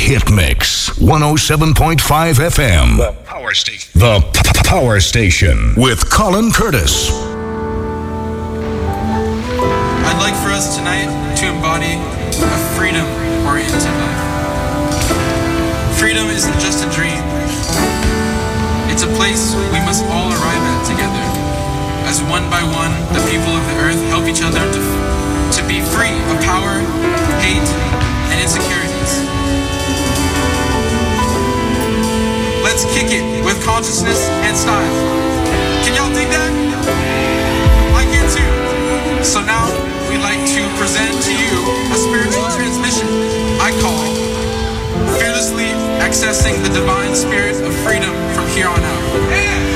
Hit Mix 107.5 FM. The Power Station. The P- Power Station with Colin Curtis. I'd like for us tonight to embody a freedom oriented life. Freedom isn't just a dream, it's a place we must all arrive at together. As one by one, the people of the earth help each other to, to be free of power, hate, Let's kick it with consciousness and style. Can y'all dig that? I can too. So now we'd like to present to you a spiritual transmission I call Fearlessly Accessing the Divine Spirit of Freedom from Here on Out.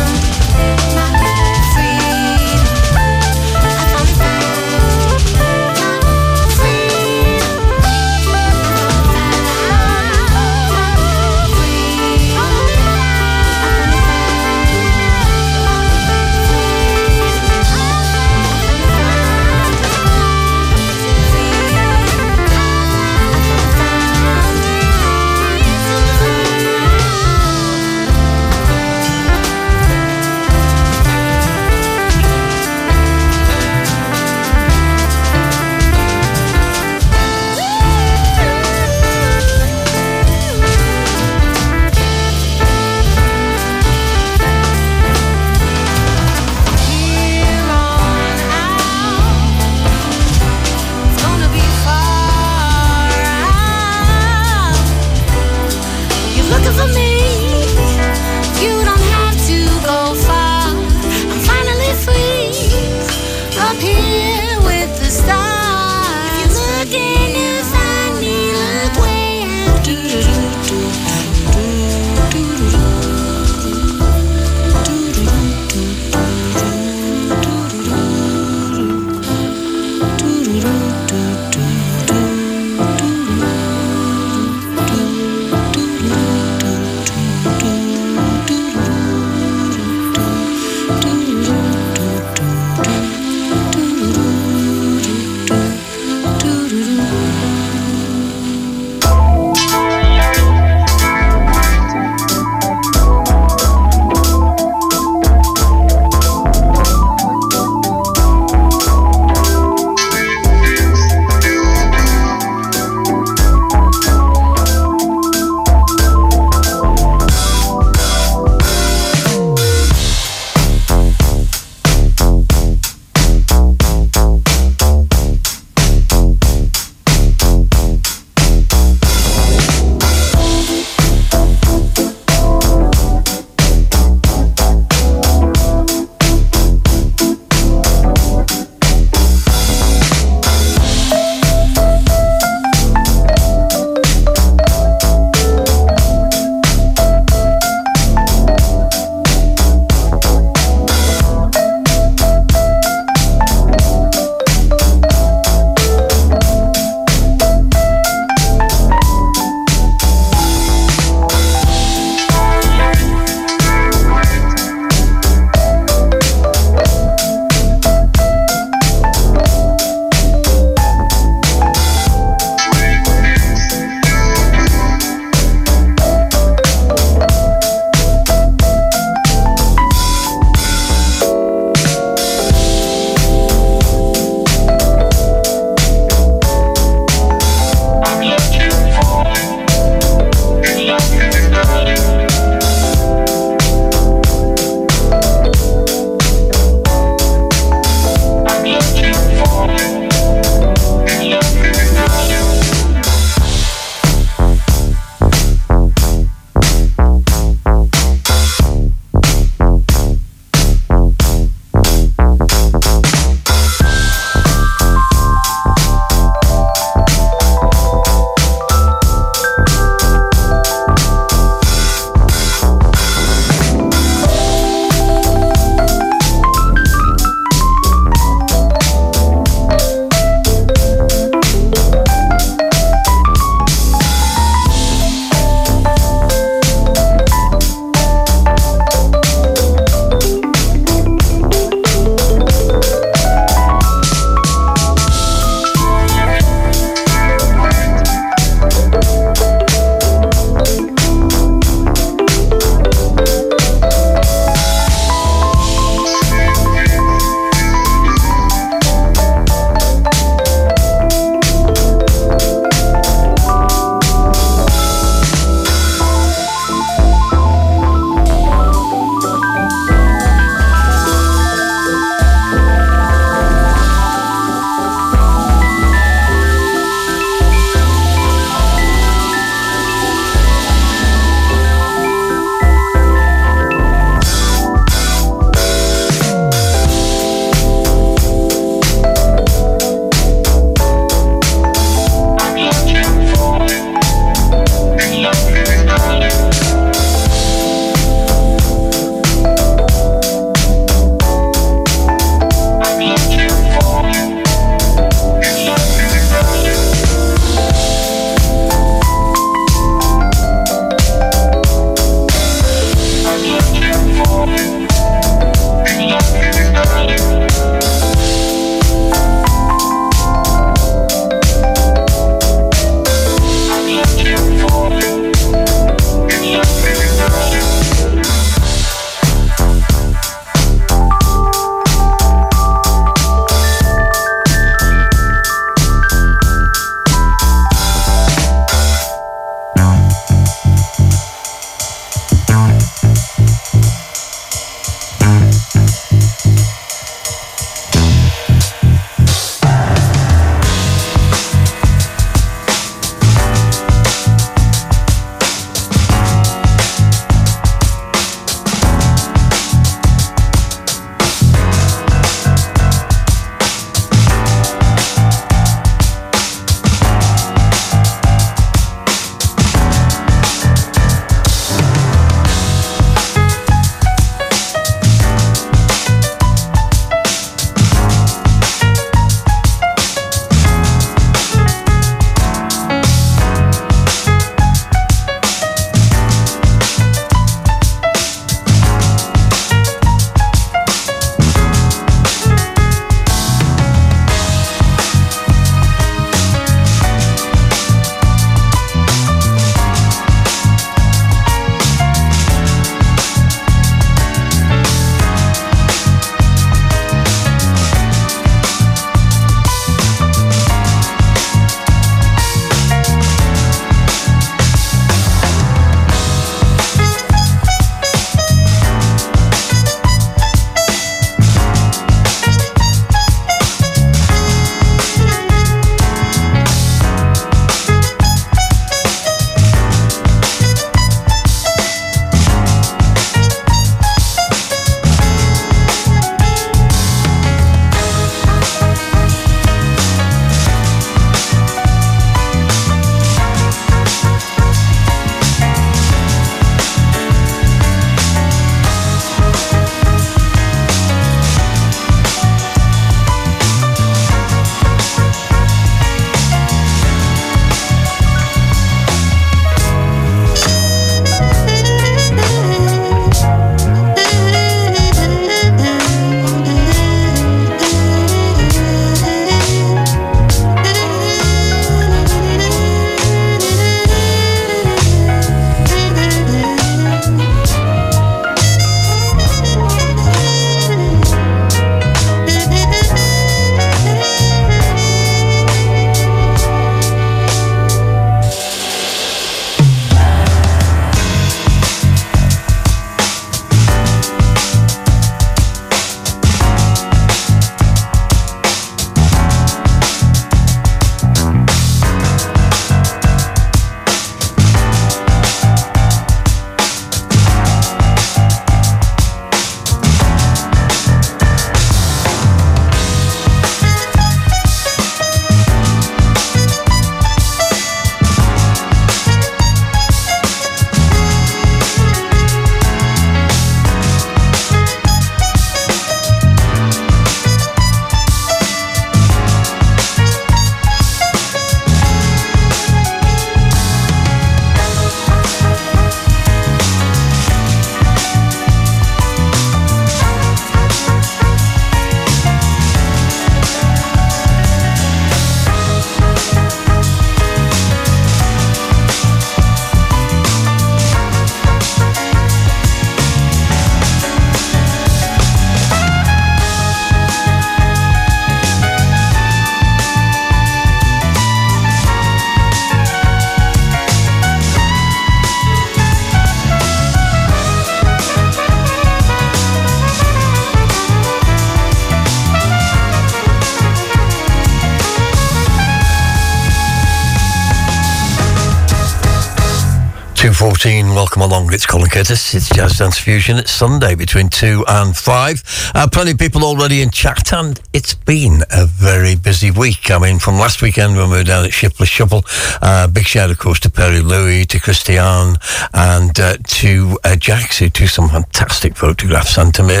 2.14, welcome along. It's Colin Curtis. It's Jazz Dance Fusion. It's Sunday between 2 and 5. Uh, plenty of people already in chat, and it's been a very busy week. I mean, from last weekend when we were down at Shipley Shuffle, uh, big shout, of course, to Perry Louis, to Christiane, and uh, to uh, Jax, who took some fantastic photographs, and to me,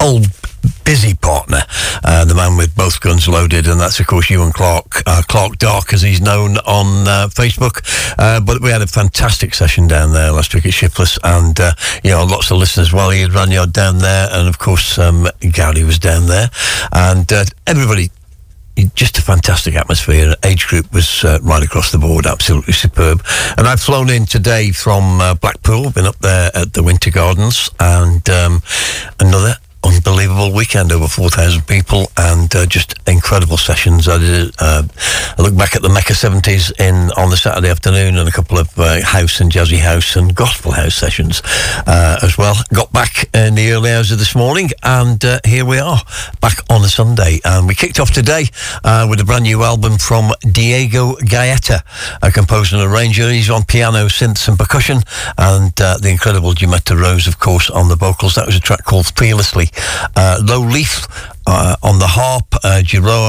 old busy partner, uh, the man with both guns loaded, and that's of course Ewan Clark, uh, Clark Dark, as he's known on uh, Facebook. Uh, but we had a fantastic session down there last week at Shipless, and uh, you know lots of listeners. Well, he had Ranyard down there, and of course um, Gowdy was down there, and uh, everybody just a fantastic atmosphere. Age group was uh, right across the board, absolutely superb. And I've flown in today from uh, Blackpool, been up there at the Winter Gardens, and um, another weekend, over 4,000 people, and uh, just incredible sessions. I did. Uh, I look back at the Mecca 70s in on the Saturday afternoon, and a couple of uh, house and jazzy house and gospel house sessions uh, as well. Got back in the early hours of this morning, and uh, here we are back on a Sunday, and we kicked off today uh, with a brand new album from Diego Gaeta, a composer and arranger. He's on piano, synths, and percussion, and the incredible Jimetta Rose, of course, on the vocals. That was a track called Fearlessly uh, Low Leaf uh, on the harp, uh,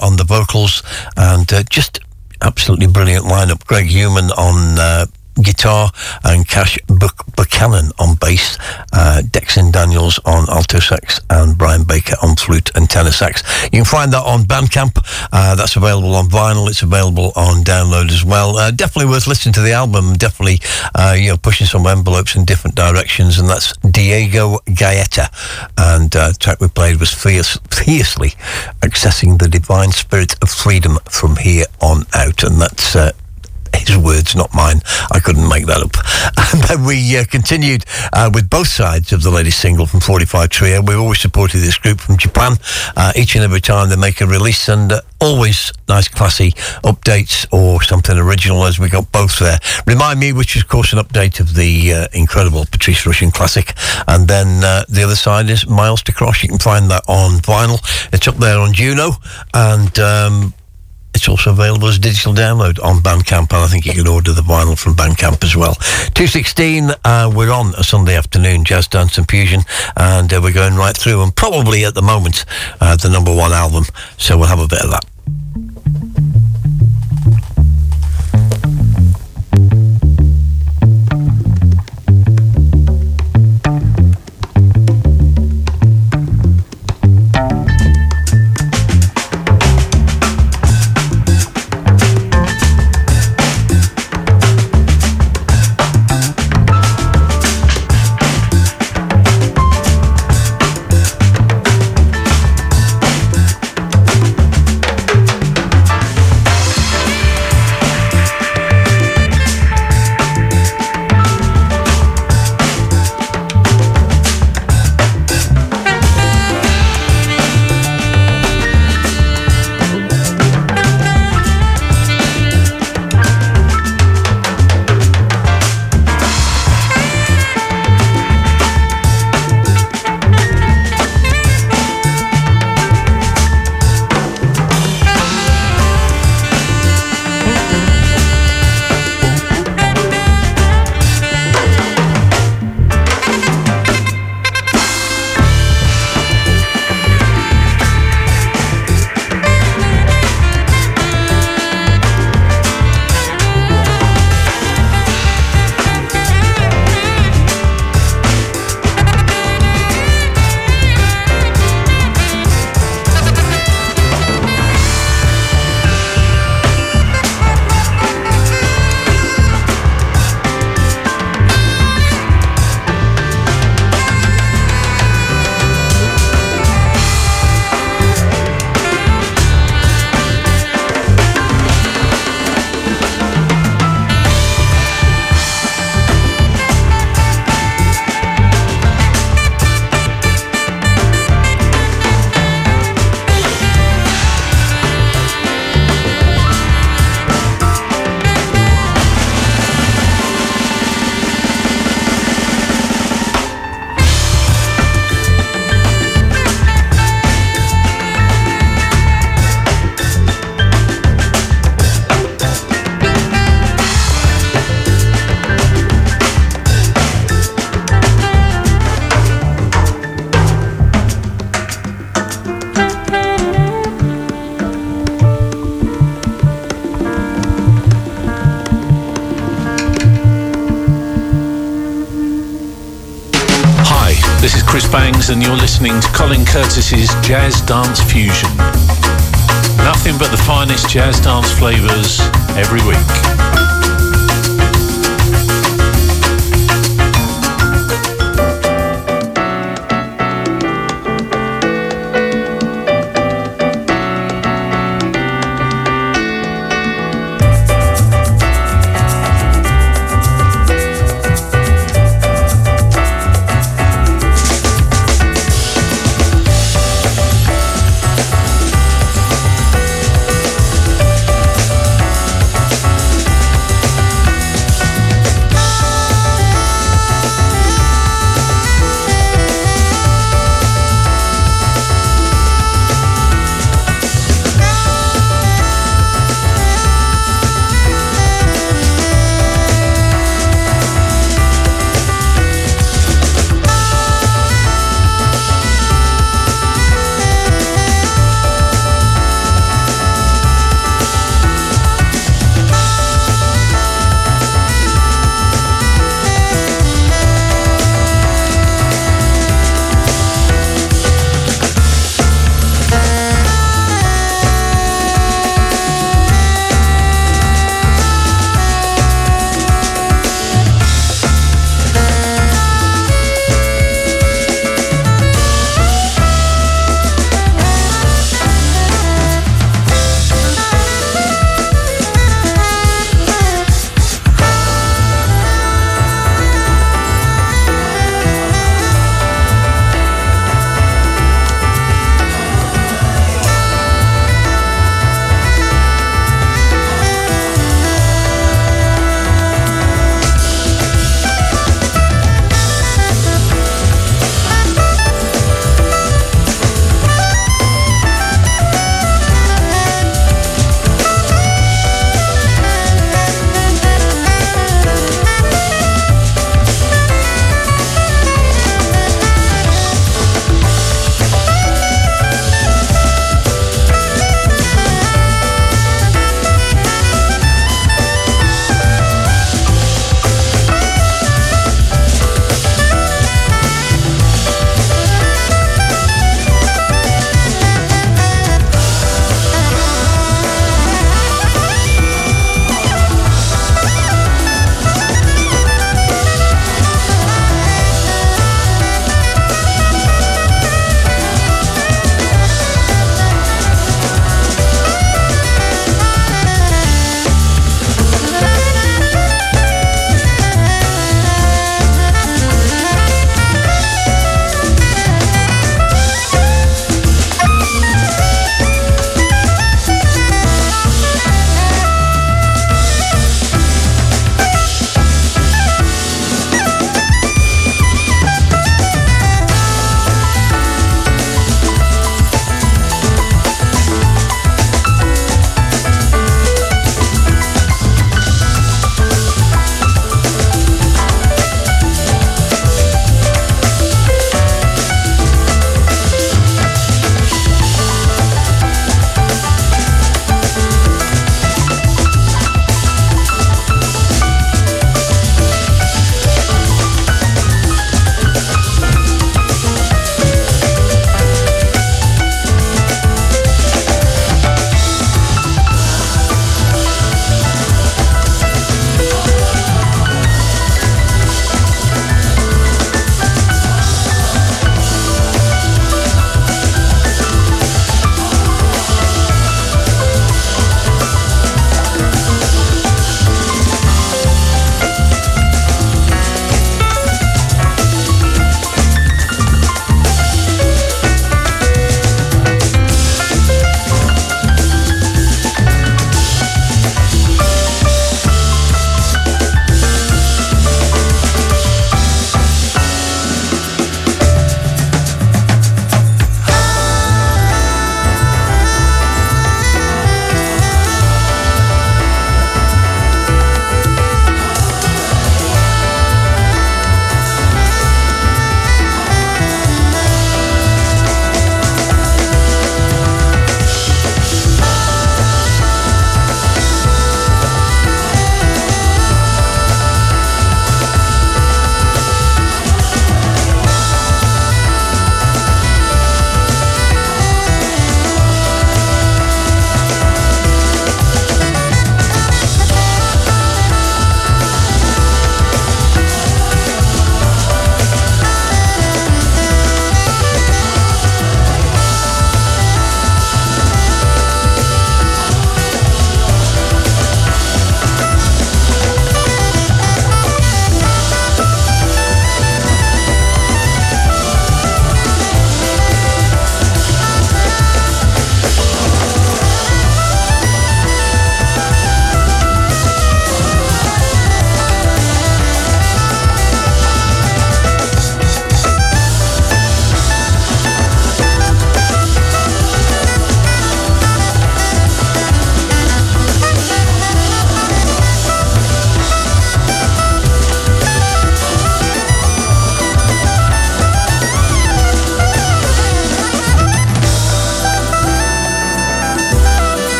on the vocals, and uh, just absolutely brilliant lineup. Greg Human on uh, guitar and Cash Buchanan on bass, uh, Dexon Daniels on alto sax, and Brian Baker on flute and tenor sax. You can find that on Bandcamp. Uh, that's available on vinyl. It's available on download as well. Uh, definitely worth listening to the album. Definitely, uh, you know, pushing some envelopes in different directions. And that's Diego Gaeta. And uh, track we played was fierce, fiercely accessing the divine spirit of freedom from here on out. And that's uh, his words, not mine. I couldn't make that up. And then we uh, continued uh, with both sides of the latest single from 45 Trio. We've always supported this group from Japan. Uh, each and every time they make a release, and uh, always nice, classy updates or something original, as we got both there. Remind Me, which is, of course, an update of the uh, incredible Patrice Rushen classic. And then uh, the other side is Miles to Cross. You can find that on vinyl. It's up there on Juno. And um, it's also available as digital download on Bandcamp, and I think you can order the vinyl from Bandcamp as well. 216, uh, we're on a Sunday afternoon, Jazz Dance and Fusion, and uh, we're going right through, and probably at the moment, uh, the number one album. So we'll have a bit of that. Jazz Dance Fusion. Nothing but the finest jazz dance flavours every week.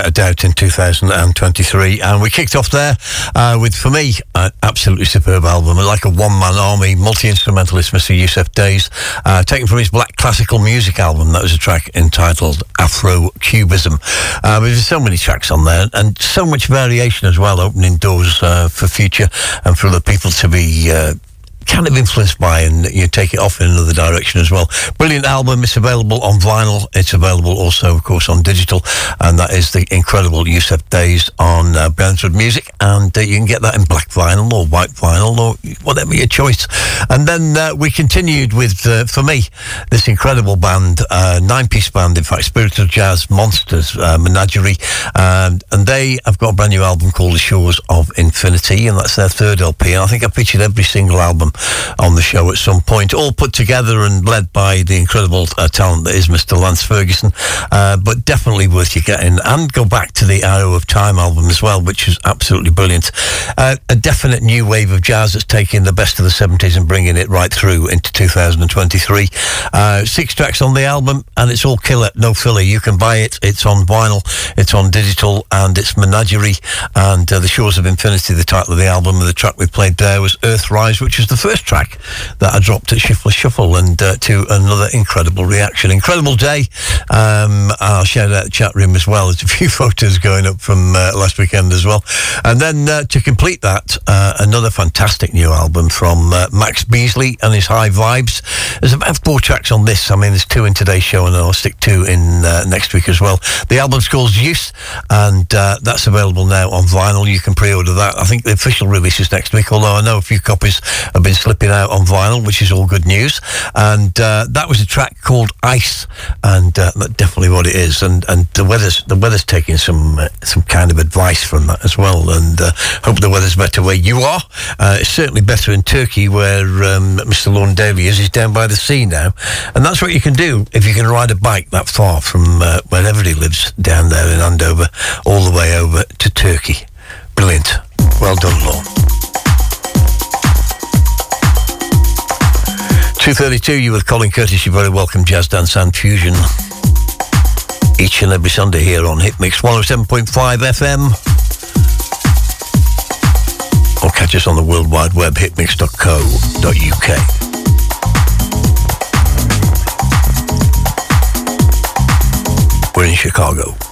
Without a doubt, in 2023. And we kicked off there uh, with, for me, an absolutely superb album, like a one-man army, multi-instrumentalist, Mr. Yussef Dayes, uh, taken from his Black Classical Music album. That was a track entitled Afro Cubism. Uh, there's so many tracks on there, and so much variation as well, opening doors uh, for future and for other people to be uh, kind of influenced by and you take it off in another direction as well. Brilliant album. It's available on vinyl. It's available also, of course, on digital. And that is the incredible Yussef Dayes on uh, Brownswood Music. And uh, you can get that in black vinyl or white vinyl or whatever your choice. And then uh, we continued with, uh, for me, this incredible band, uh, nine-piece band, in fact, Spiritual Jazz Monsters uh, Menagerie. and they have got a brand new album called The Shores of Infinity. And that's their third LP. And I think I featured every single album on the show at some point, all put together and led by the incredible uh, talent that is Mr. Lance Ferguson. Uh, but definitely worth you getting. And go back to the Arrow of Time album as well, which is absolutely brilliant. Uh, a definite new wave of jazz that's taking the best of the 70s and bringing it right through into 2023. Uh, six tracks on the album, and it's all killer, no filler. You can buy it. It's on vinyl, it's on digital, and it's Menagerie. And uh, The Shores of Infinity, the title of the album, and the track we played there was Earthrise, which is the first track that I dropped at Shuffle Shuffle, and uh, to another incredible reaction. Incredible day. Um, I'll share that chat room as well. There's a few photos going up from uh, last weekend as well. And then uh, to complete that, uh, another fantastic new album from Max Beesley and his High Vibes. There's about four tracks on this. I mean, there's two in today's show, and I'll stick two in uh, next week as well. The album's called Use, and that's available now on vinyl. You can pre-order that. I think the official release is next week, although I know a few copies have been slipping out on vinyl, which is all good news. And uh, that was a track called Ice, and uh, that's definitely what it is. And and the weather's the weather's taking some uh, some kind of advice from that as well. And uh, hope the weather's better where you are. Uh, it's certainly better in Turkey, where um, Mr. Lorne Daly is. He's down by the sea now, and that's what you can do if you can ride a bike that far from uh, wherever he lives down there in Andover, all the way over to Turkey. Brilliant. Well done, Lorne. 232, you with Colin Curtis. You're very welcome, Jazz Dance and Fusion. Each and every Sunday here on Hitmix 107.5 FM. Or catch us on the World Wide Web, hitmix.co.uk. We're in Chicago.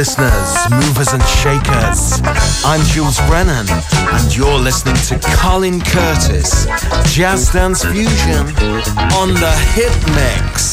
Listeners, movers and shakers. I'm Jules Brennan, and you're listening to Colin Curtis, Jazz Dance Fusion on the Hit Mix.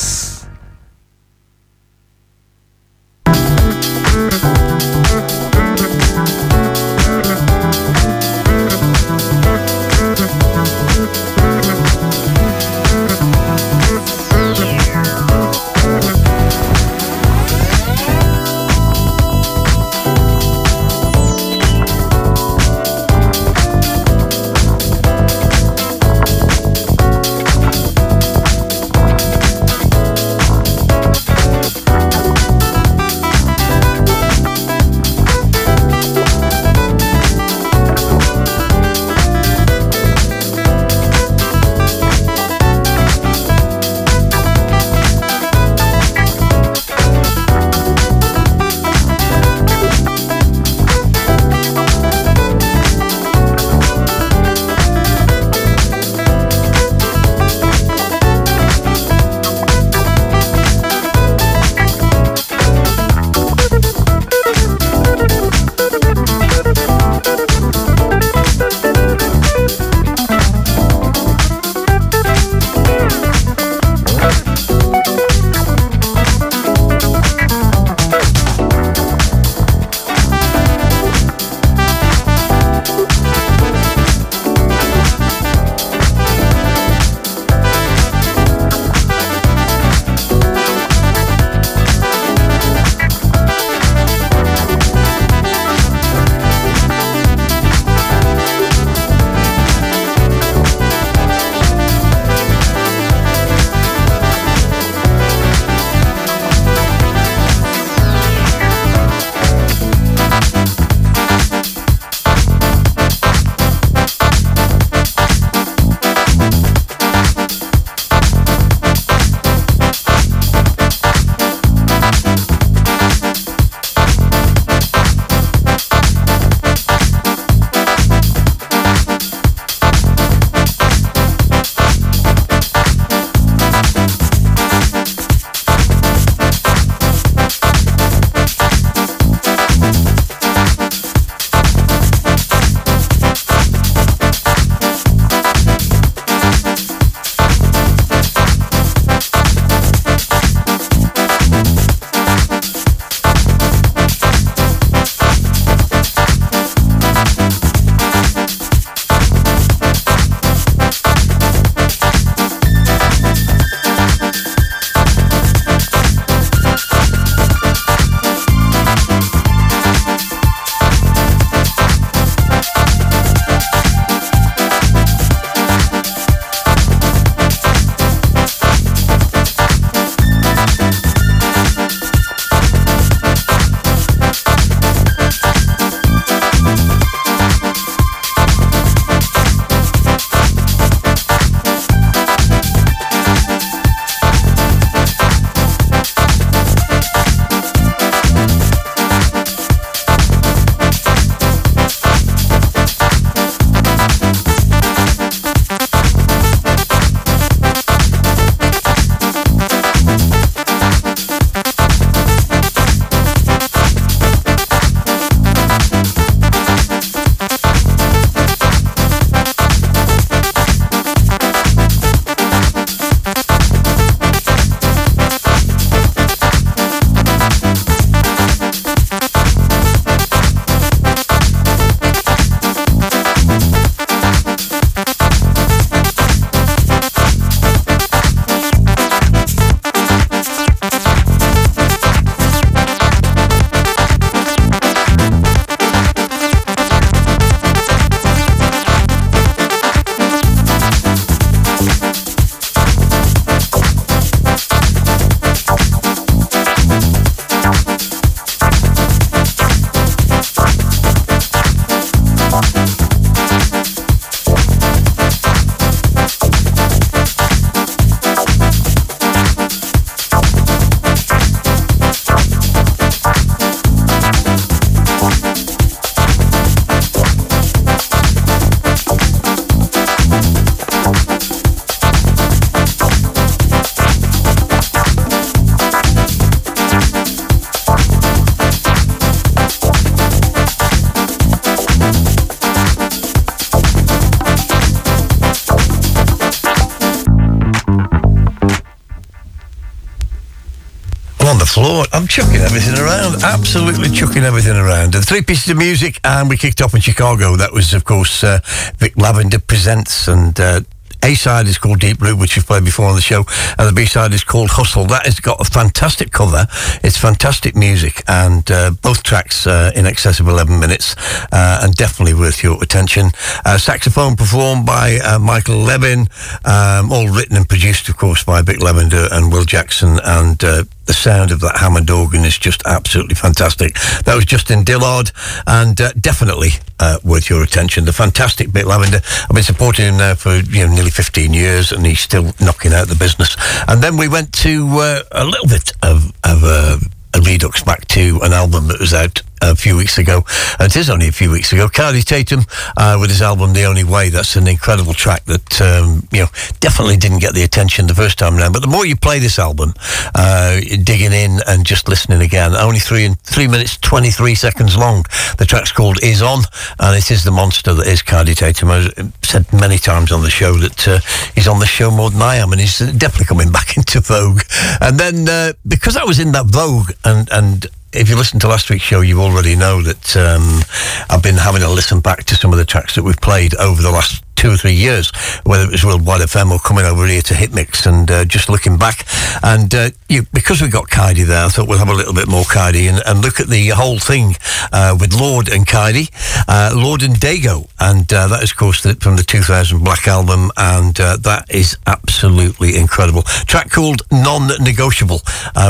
Everything around. Absolutely chucking everything around. And three pieces of music, and we kicked off in Chicago. That was, of course, uh, Vic Lavender Presents and uh, a side is called Deep Root, which we've played before on the show, and the B side is called Hustle. That has got a fantastic cover. It's fantastic music, and uh, both tracks uh, in excess of 11 minutes, uh, and definitely worth your attention. Uh, saxophone performed by uh, Michael Levin, um, all written and produced, of course, by Vic Lavender and Will Jackson, and uh, the sound of that Hammond organ is just absolutely fantastic. That was Justin Dillard, and uh, definitely uh, worth your attention. The fantastic Vic Lavender. I've been supporting him now for you know nearly 15 years, and he's still knocking out the business. And then we went to uh, a little bit of, of uh, a redux back to an album that was out a few weeks ago. It is only a few weeks ago. Kaidi Tatham uh, with his album The Only Way. That's an incredible track that um, you know definitely didn't get the attention the first time around. But the more you play this album, uh, digging in and just listening again, only three and three minutes twenty three seconds long. The track's called Is On, and it is the monster that is Kaidi Tatham. I've said many times on the show that uh, he's on the show more than I am, and he's definitely coming back into vogue. And then uh, because I was in that vogue and and if you listened to last week's show, you already know that um, I've been having a listen back to some of the tracks that we've played over the last two or three years, whether it was Worldwide FM or coming over here to Hitmix and uh, just looking back. And uh, you, because we got Kaidi there, I thought we'll have a little bit more Kaidi and, and look at the whole thing uh, with Lord and Kaidi, uh, Lord and Dego. And uh, that is, of course, the, from the 2000 Black Album. And uh, that is absolutely incredible. Track called Non-Negotiable,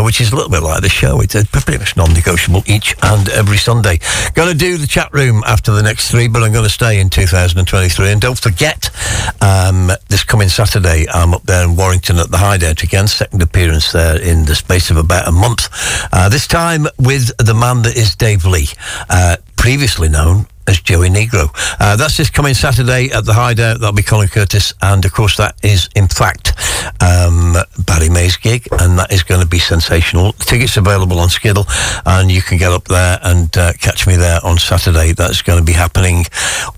which is a little bit like the show. It's pretty much non-negotiable each and every Sunday. Going to do the chat room after the next three, but I'm going to stay in 2023. And don't forget, um, this coming Saturday, I'm up there in Warrington at the Hideout again, second appearance there in the space of about a month. Uh, this time with the man that is Dave Lee, uh, previously known as Joey Negro. Uh, that's this coming Saturday at the Hideout. That'll be Colin Curtis, and of course that is in fact um, Barry May's gig, and that is going to be sensational. Tickets available on Skiddle, and you can get up there and uh, catch me there on Saturday. That's going to be happening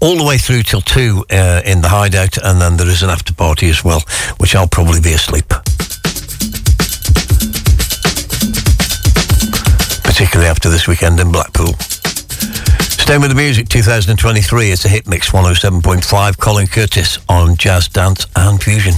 all the way through till two uh, in the Hideout, and then there is an after party as well, which I'll probably be asleep. Particularly after this weekend in Blackpool. Staying with the music, 2023, it's a hit mix 107.5, Colin Curtis on Jazz, Dance and Fusion.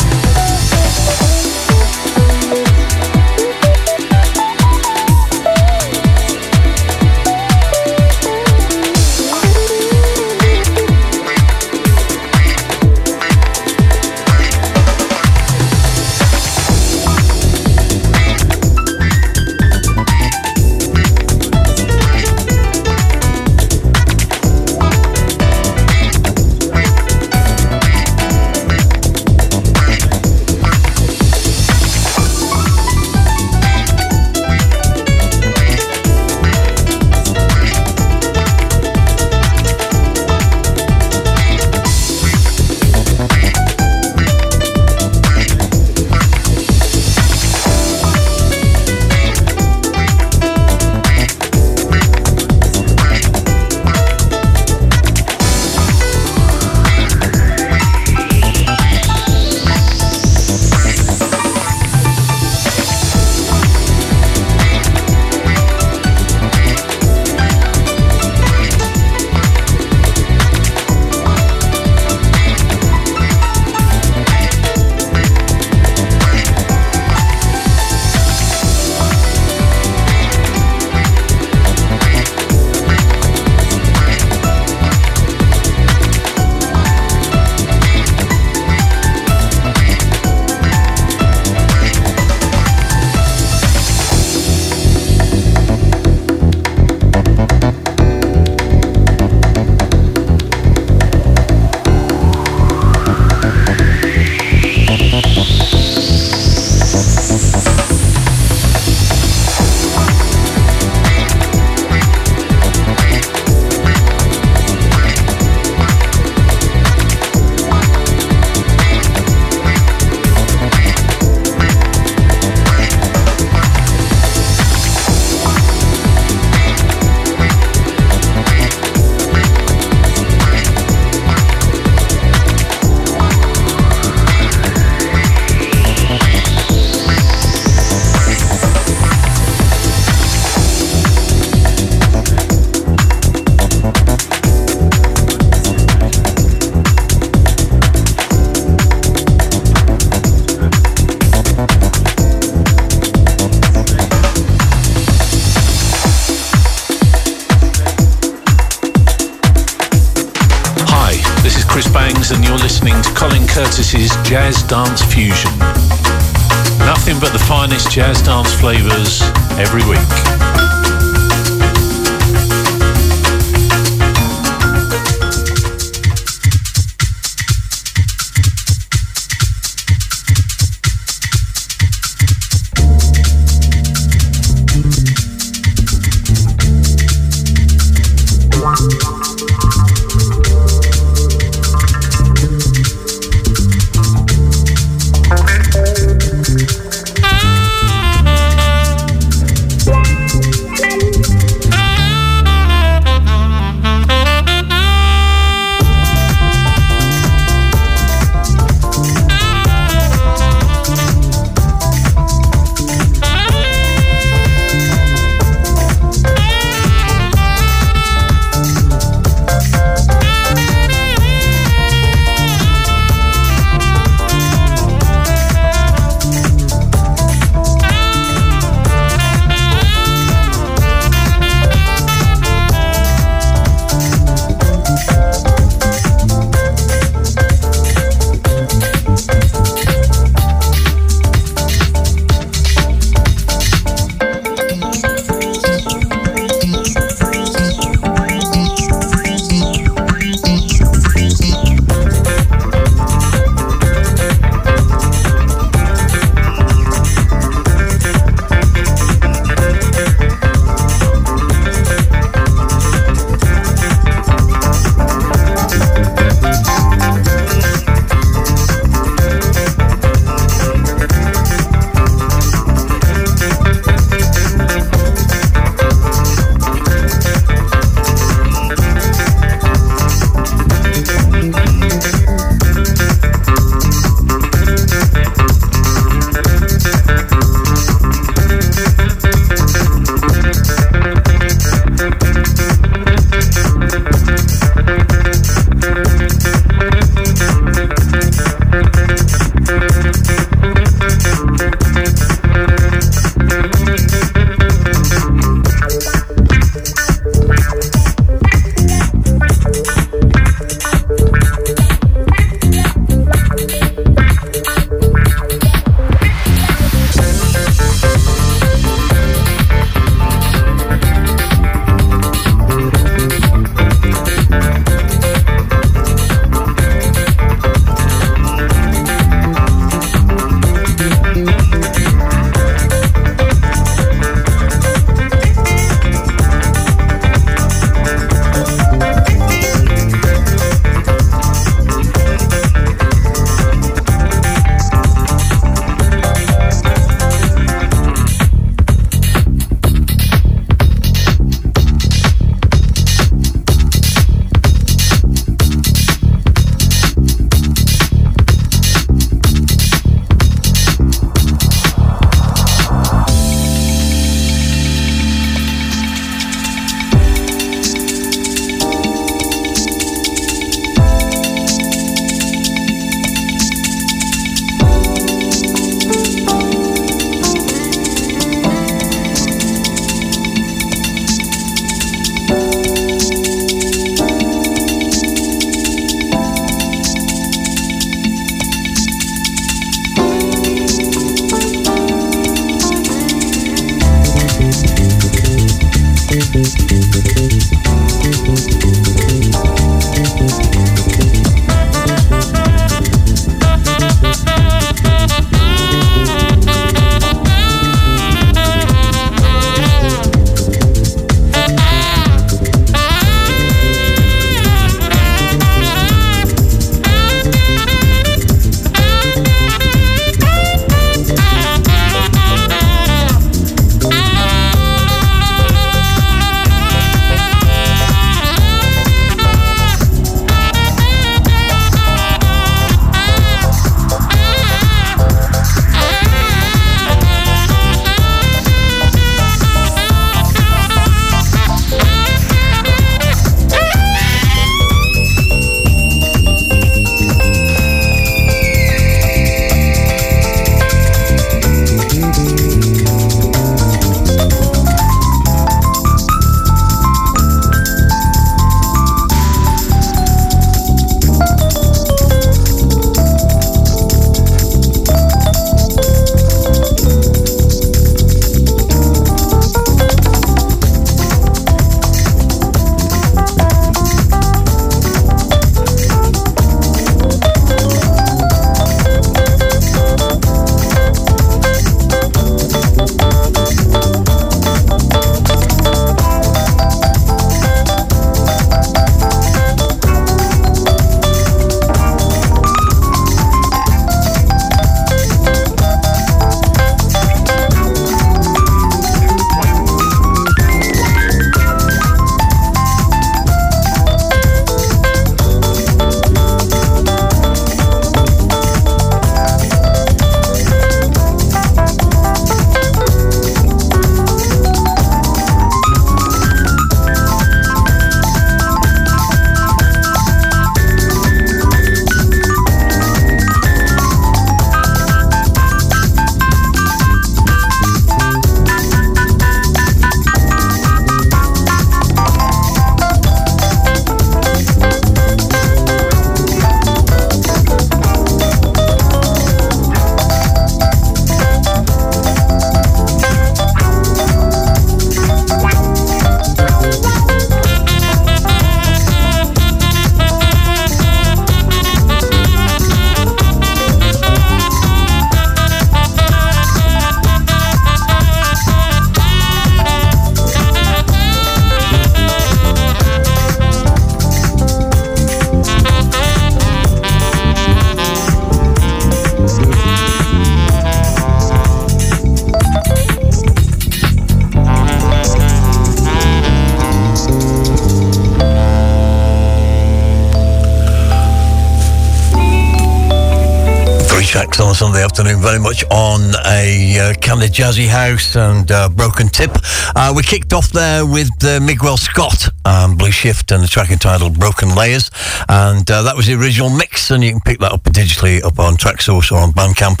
Sunday afternoon, very much on a uh, kind of jazzy house and uh, broken tip. Uh, we kicked off there with uh, Miguel Scott, um, Blue Shift, and the track entitled Broken Layers. And uh, that was the original mix, and you can pick that up digitally up on Traxsource or on Bandcamp.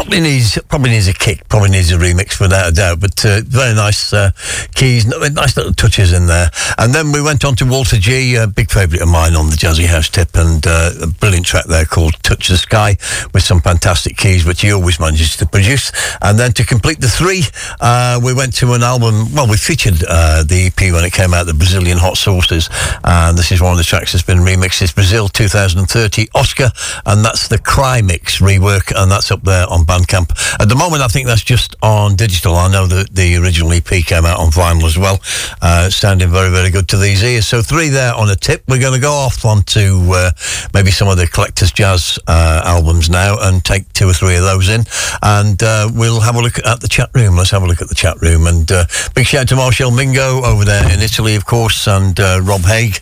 Probably needs probably needs a kick, probably needs a remix without a doubt. But uh, very nice uh, keys, nice little touches in there. And then we went on to Walter G, a big favourite of mine on the Jazzy House tip, and uh, a brilliant track there called Touch the Sky with some fantastic keys, which he always manages to produce. And then to complete the three, uh, we went to an album. Well, we featured uh, the EP when it came out, the Brazilian Hot Sauces, and this is one of the tracks that's been remixed. It's Brazil 2030 Oscar, and that's the Cry Mix rework, and that's up there on Bandcamp. At the moment, I think that's just on digital. I know that the original EP came out on vinyl as well, uh, sounding very, very good to these ears. So three there on a tip. We're going to go off onto uh, maybe some of the collector's jazz uh, albums now and take two or three of those in, and uh, we'll have a look at the chat room. Let's have a look at the chat room. And uh, big shout out to Marshall Mingo over there in Italy, of course, and uh, Rob Haig.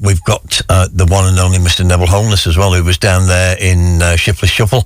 We've got the one and only Mr. Neville Holness as well, who was down there in uh, Shiftless Shuffle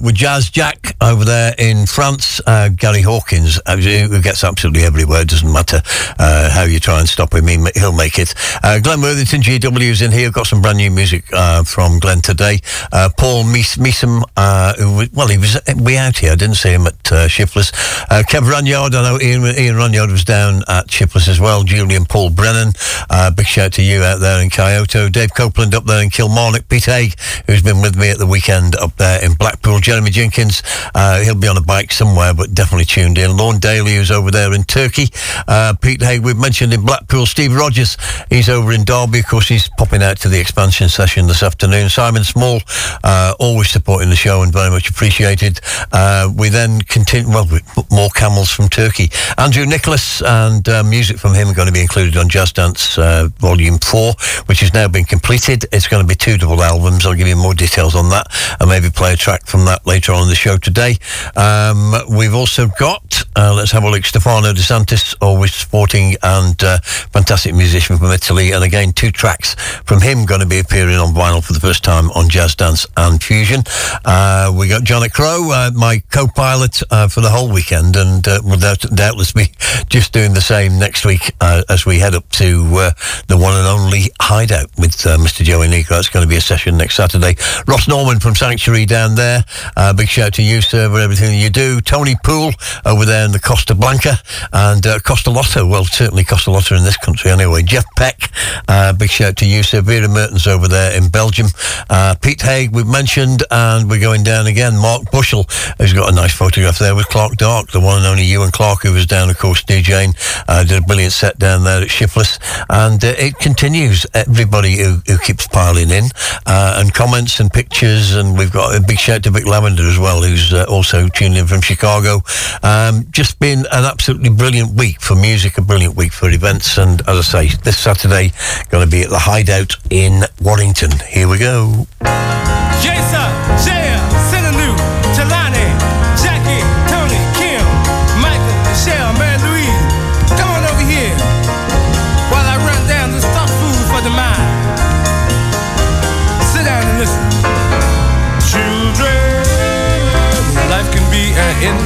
with Jazz Jack over there in France. Uh, Gary Hawkins, uh, who gets absolutely everywhere. Doesn't matter uh, how you try and stop him, he, he'll make it. Uh, Glenn Worthington, GW's in here. Got some brand new music uh, from Glenn today. Uh, Paul Mees- Meesum, uh, well, he was way out here. I didn't see him at uh, Shiftless. Uh, Kev Runyard, I know Ian, Ian Runyard was down at Shiftless as well. Julian Paul Brennan, uh, big shout to you out there in Kyoto. Dave Copeland up there in Kilmarnock. Pete Haig, who's been with me at the weekend up there in Blackpool. Jeremy Jenkins, uh, he'll be on a bike somewhere, but definitely tuned in. Lorne Daly, who's over there in Turkey. Uh, Pete Haig, we've mentioned in Blackpool. Steve Rogers, he's over in Derby. Of course, he's popping out to the expansion session this afternoon. Simon Small, uh, always supporting the show and very much appreciated. Uh, we then continue, well, more camels from Turkey. Andrew Nicholas and uh, music from him are going to be included on Jazz Dance uh, Volume 4, which has now been completed. It's going to be two double albums. I'll give you more details on that and maybe play a track from that later on in the show today. Um, we've also got, uh, let's have a look, Stefano De Santis, always sporting and uh, fantastic musician from Italy. And again, two tracks from him going to be appearing on vinyl for the first time on Jazz Dance and Fusion. Uh, we got Johnny Crow, uh, my co-pilot uh, for the whole weekend, and uh, will doubt- doubtless be just doing the same next week as we head up to the one and only Hideout with Mr. Joey Nico. It's going to be a session next Saturday. Ross Norman from Sanctuary down there. Uh, big shout to you, sir, for everything you do. Tony Poole over there in the Costa Blanca and uh, Costa Lotto. Well, certainly Costa Lotto in this country anyway. Jeff Peck, uh, big shout to you, sir. Vera Mertens over there in Belgium. Uh, Pete Haig, we've mentioned, and we're going down again. Mark Bushell has got a nice photograph there with Clark Dark, the one and only Ewan Clark, who was down, of course, DJing. Uh, did a brilliant set down there at Shiftless. And uh, it continues. Everybody who, who keeps piling in uh, and comments and pictures. And we've got a big shout to Vic Lavender as well, who's uh, also tuning in from Chicago. Um, just been an absolutely brilliant week for music, a brilliant week for events. And as I say, this Saturday, going to be at the Hideout in Warrington. Here we go.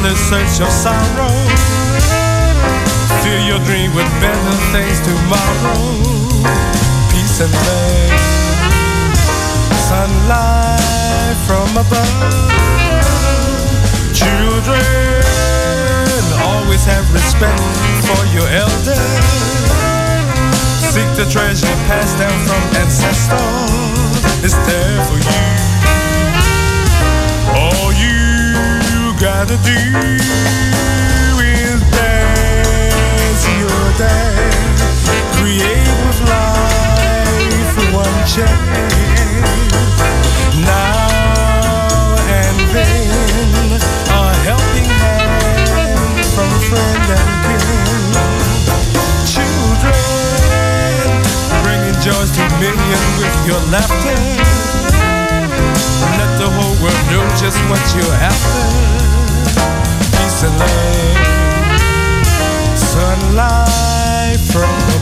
Endless search of sorrow. Fill your dream with better things tomorrow. Peace and love sunlight from above. Children, always have respect for your elders. Seek the treasure passed down from ancestors. It's there for you. All you gotta do is dance your dance. Create with life for one chance. Now and then, a helping hand from friend and kin. Children, bringing joy to millions with your laughter. Let the whole world know just what you're after. Love, sunlight from.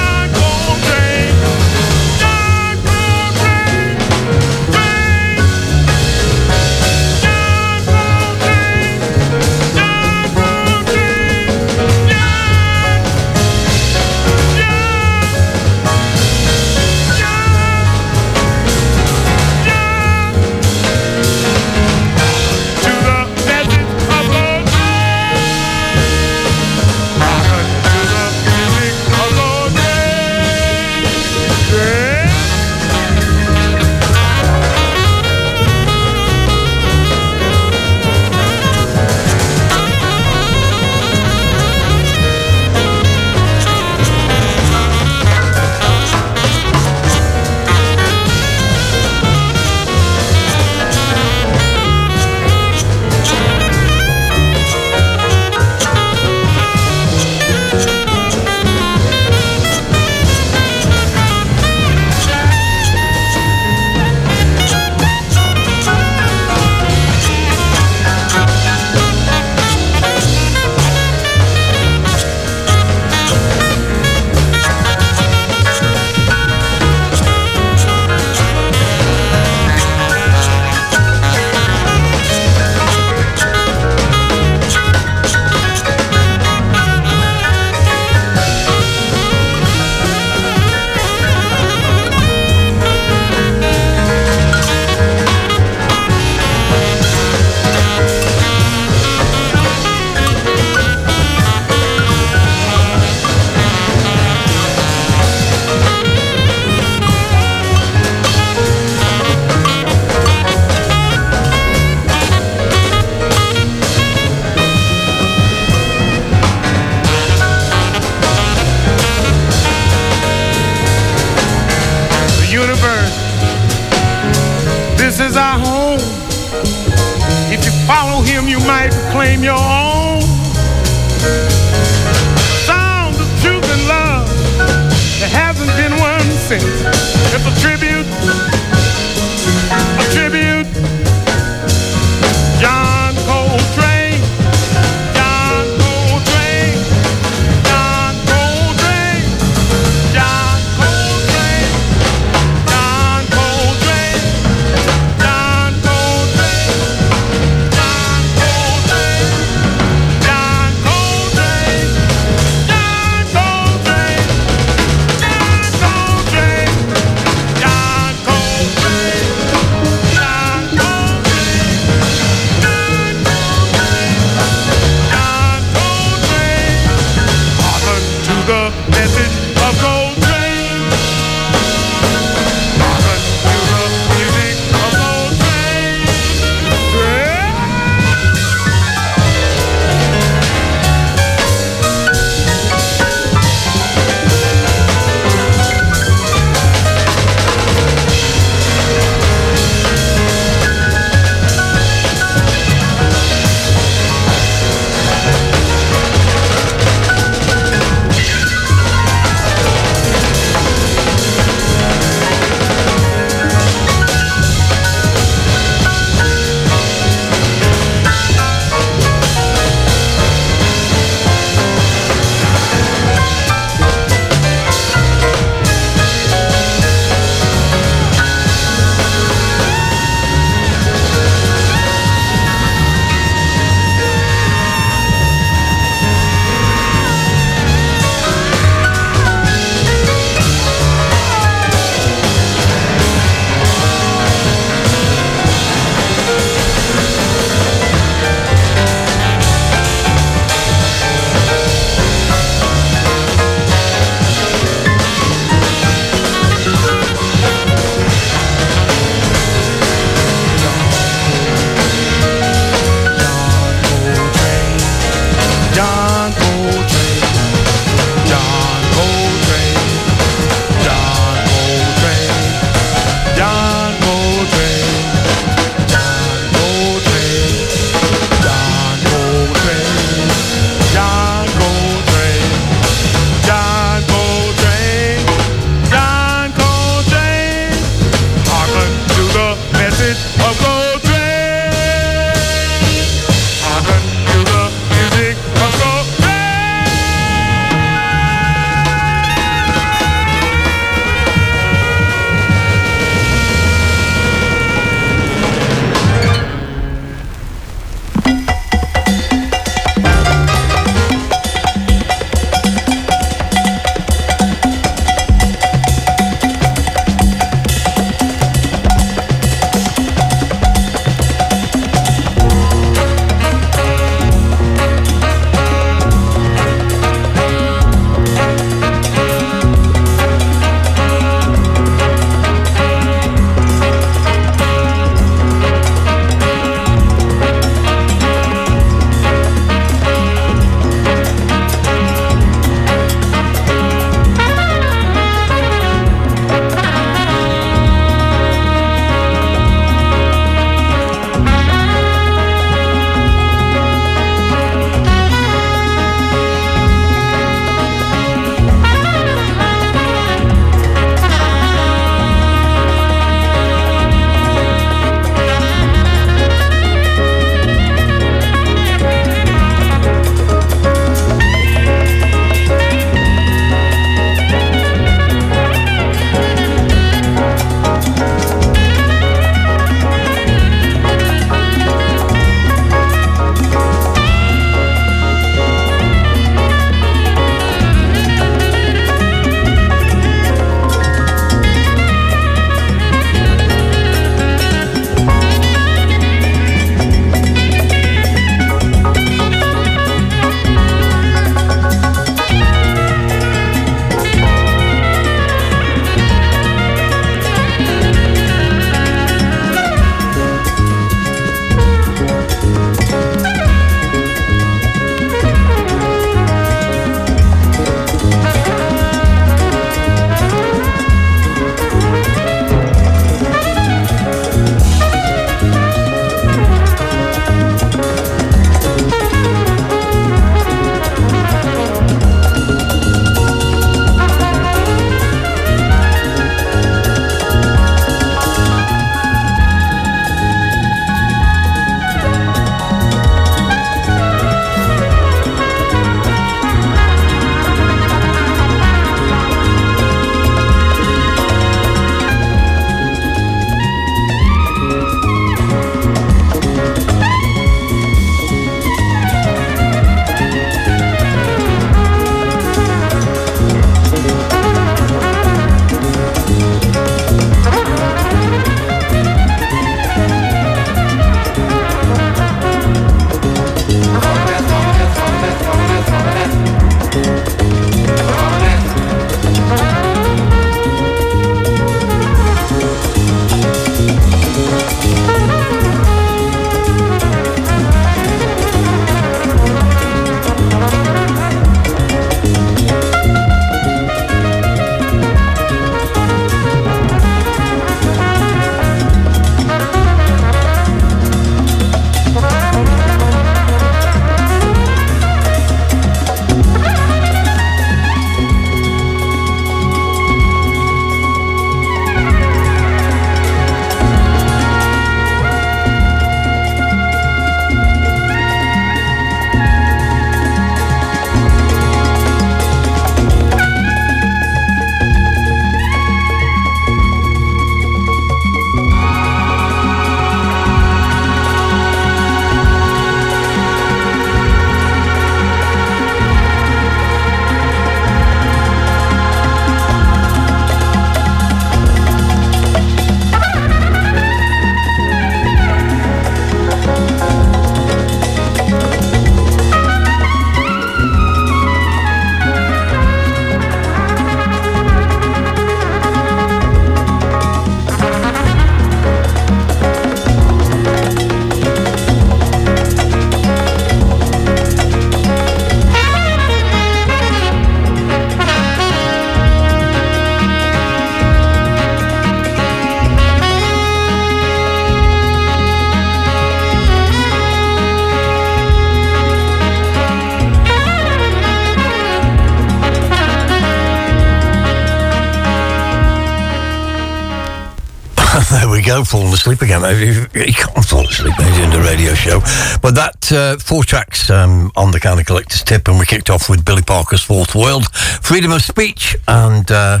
Go, falling asleep again. You, you can't fall asleep when you're doing a radio show. But that uh, four tracks um, on the kind of collector's tip, and we kicked off with Billy Parker's Fourth World, Freedom of Speech, and uh,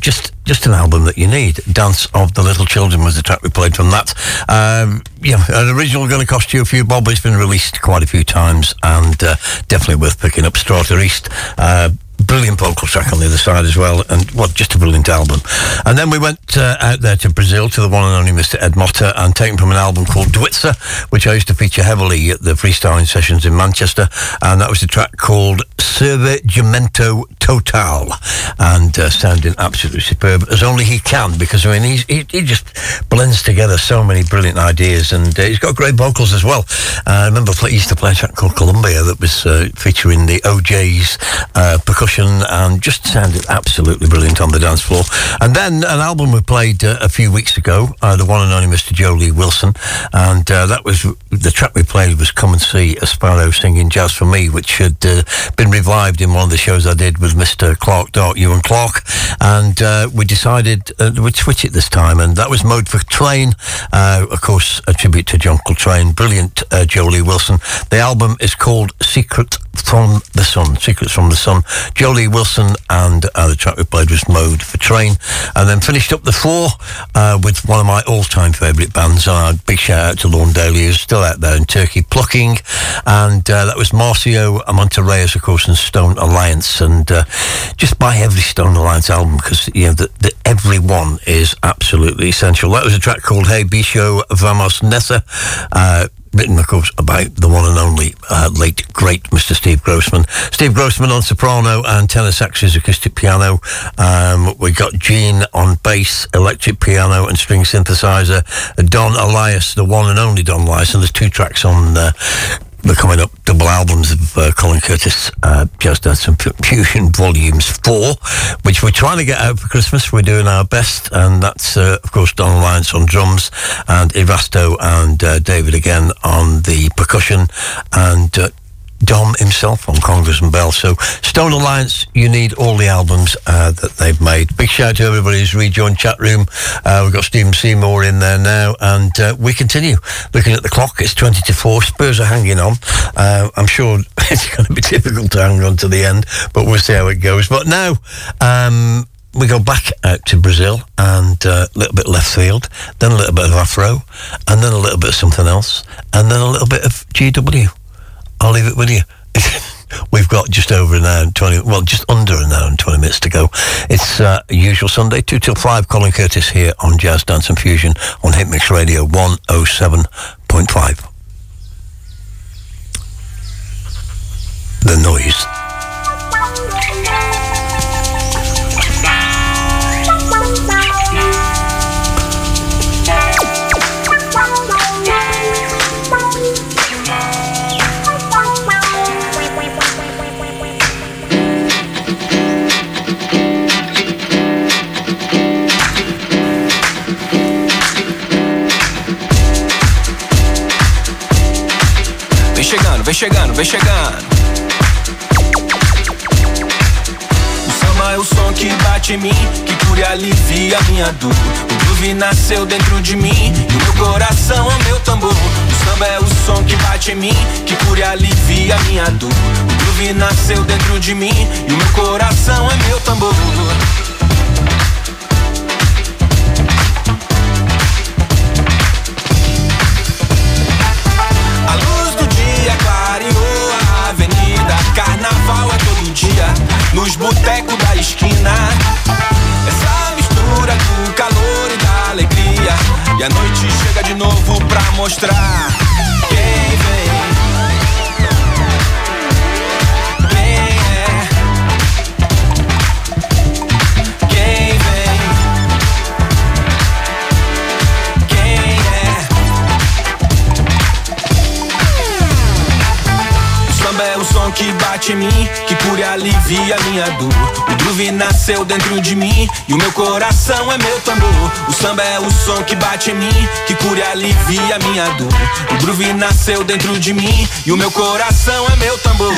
just just an album that you need. Dance of the Little Children was the track we played from that. Um, yeah, an original going to cost you a few bob. It's been released quite a few times and uh, definitely worth picking up. Strata East. Uh, vocal track on the other side as well, and what just a brilliant album. And then we went uh, out there to Brazil to the one and only Mr. Ed Motta, and taken from an album called Dwitza, which I used to feature heavily at the freestyling sessions in Manchester, and that was a track called Survegimento Total, and uh, sounding absolutely superb as only he can, because I mean he he just blends together so many brilliant ideas, and uh, he's got great vocals as well. Uh, I remember he used to play a track called Columbia that was uh, featuring the OJ's uh, percussion and just sounded absolutely brilliant on the dance floor. And then an album we played uh, a few weeks ago, uh, the one and only Mr. Joe Lee Wilson, and uh, that was the track we played was "Come and See a Sparrow Singing Jazz for Me," which had uh, been revived in one of the shows I did with Mr. Clark Dart, Ewan Clark, and uh, we decided uh, we'd switch it this time, and that was Mode for Trane, uh, of course, a tribute to John Coltrane, brilliant uh, Joe Wilson. The album is called Secret from the Sun, Secrets from the Sun. Joe Lee Wilson and the track we played was Mode for Trane. And then finished up the four with one of my all-time favourite bands. Uh, big shout out to Lorne Daly, who's still out there in Turkey plucking. And uh, that was Marcio Montarroyos, of course, and Stone Alliance. And uh, just buy every Stone Alliance album because, you know, the, every one is absolutely essential. That was a track called Hey Bisho Vamos Nessa. Uh, written, of course, about the one and only uh, late, great Mr. Steve Grossman. Steve Grossman on soprano and tenor saxes, acoustic piano. Um, we got Gene on bass, electric piano and string synthesizer. Don Alias, the one and only Don Alias, and there's two tracks on uh, the coming up double albums of uh, Colin Curtis, uh, Jazz Dance and Fusion Volumes 4, which we're trying to get out for Christmas. We're doing our best, and that's, uh, of course, Don Alias on drums, and Irasto and uh, David again on the percussion, and uh, Dom himself on congas and Bell. So Stone Alliance, you need all the albums uh, that they've made. Big shout out to everybody who's rejoined chat room. Uh, we've got Stephen Seymour in there now, and uh, we continue looking at the clock. It's twenty to four. Spurs are hanging on. Uh, I'm sure it's going to be difficult to hang on to the end, but we'll see how it goes. But now. Um, we go back out to Brazil and uh, a little bit left field, then a little bit of Afro, and then a little bit of something else, and then a little bit of GW. I'll leave it with you. We've got just over an hour and 20, well, just under an hour and 20 minutes to go. It's uh, usual Sunday, 2 till 5. Colin Curtis here on Jazz Dance and Fusion on Hitmix Radio 107.5. The noise. Chegando, vem chegando. O samba é o som que bate em mim, que cura e alivia minha dor. O groove nasceu dentro de mim e o meu coração é meu tambor. O samba é o som que bate em mim, que cura e alivia minha dor. O groove nasceu dentro de mim e o meu coração é meu tambor. Carnaval é todo dia, nos botecos da esquina. Essa mistura do calor e da alegria. E a noite chega de novo pra mostrar quem vem. Bate em mim, que cura alivia minha dor. O groove nasceu dentro de mim e o meu coração é meu tambor. O samba é o som que bate em mim, que cura alivia minha dor. O groove nasceu dentro de mim e o meu coração é meu tambor.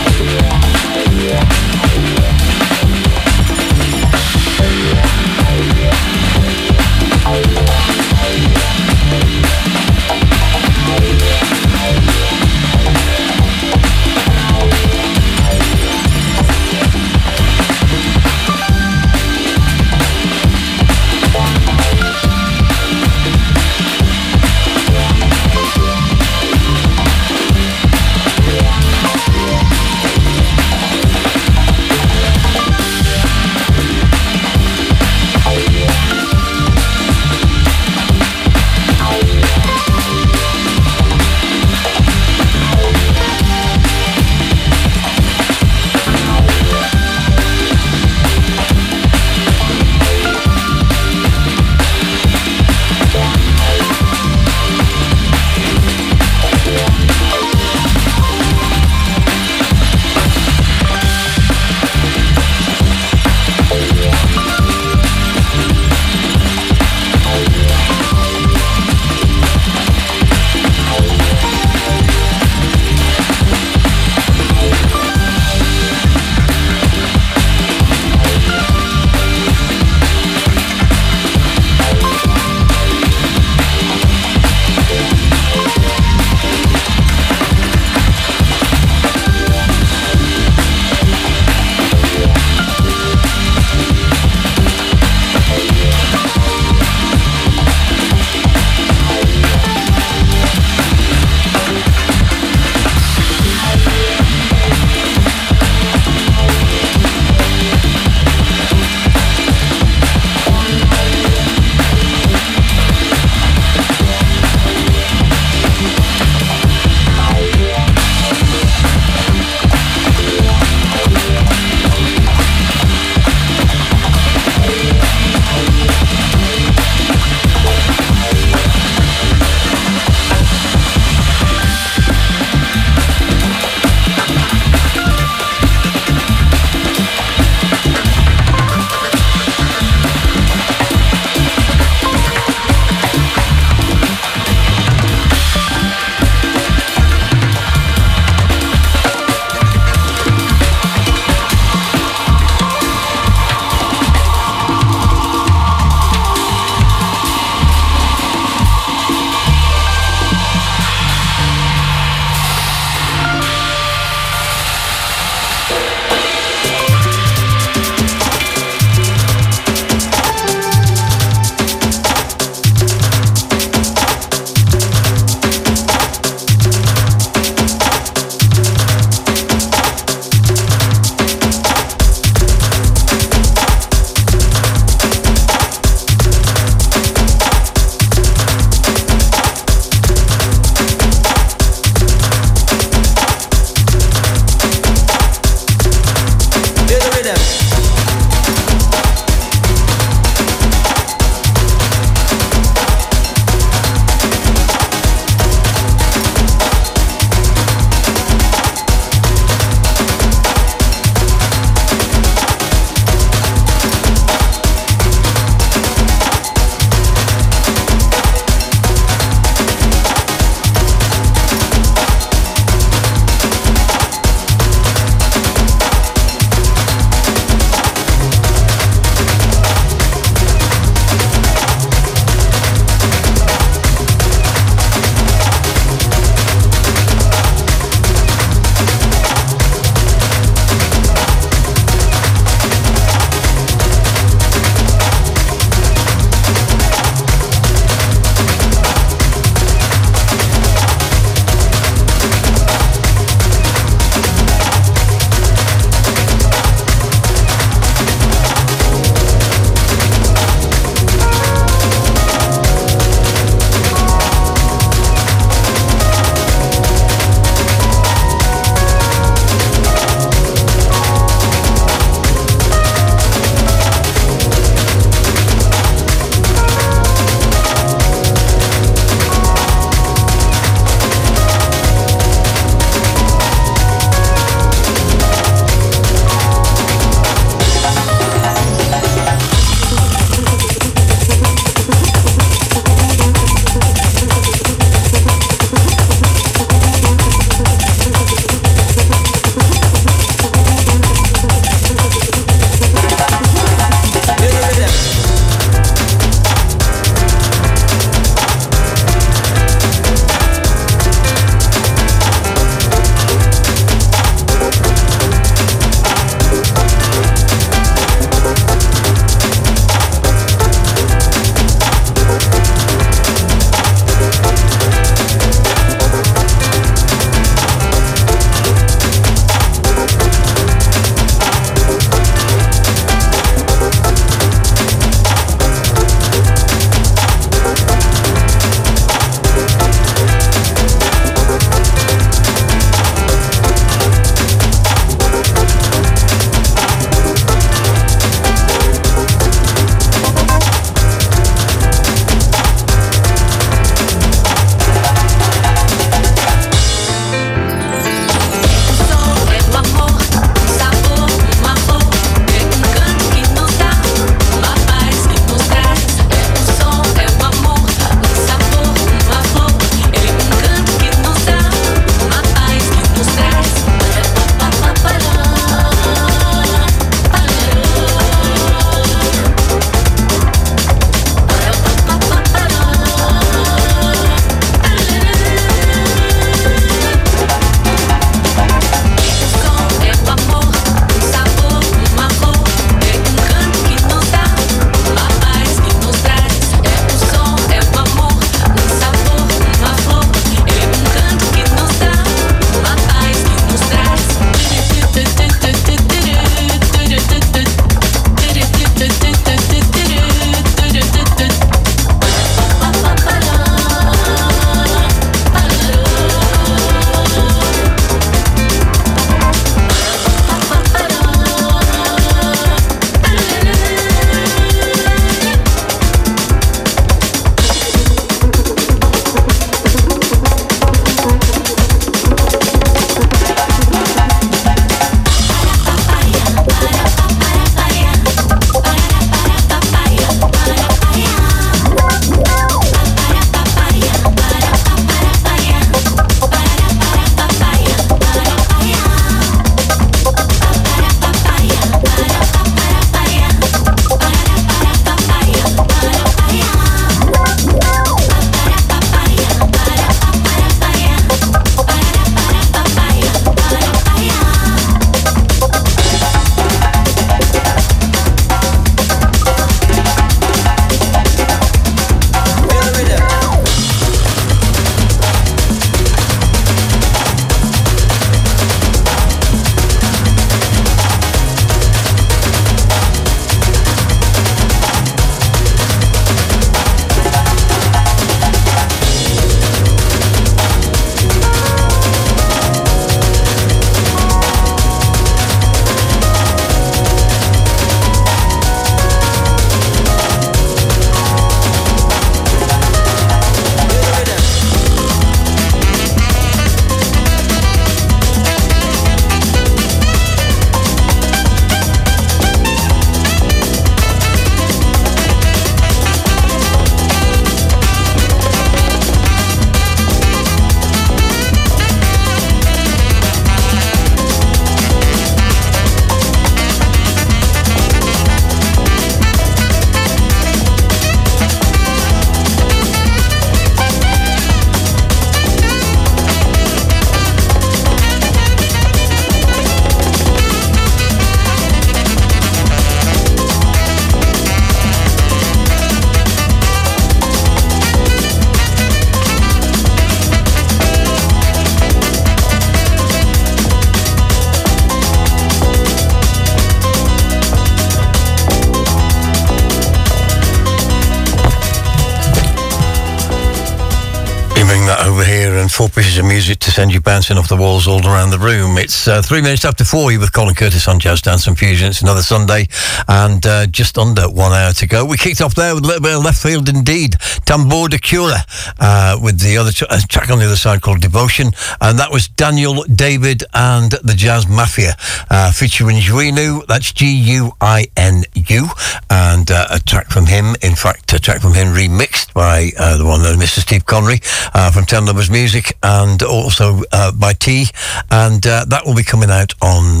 Pieces of music to send you bouncing off the walls all around the room. It's uh, three minutes after four. You with Colin Curtis on Jazz Dance and Fusion. It's another Sunday and uh, just under one hour to go. We kicked off there with a little bit of left field indeed. Tambor de Cura uh, with the other tra- track on the other side called Devotion. And that was Daniel David and the Jazz Mafia uh, featuring Guinu. That's G U I N U. And uh, a track from him, in fact, a track from him remixed by uh, the one, uh, Mr. Steve Connery uh, from Ten Lovers Music and also uh, by T. And uh, that will be coming out on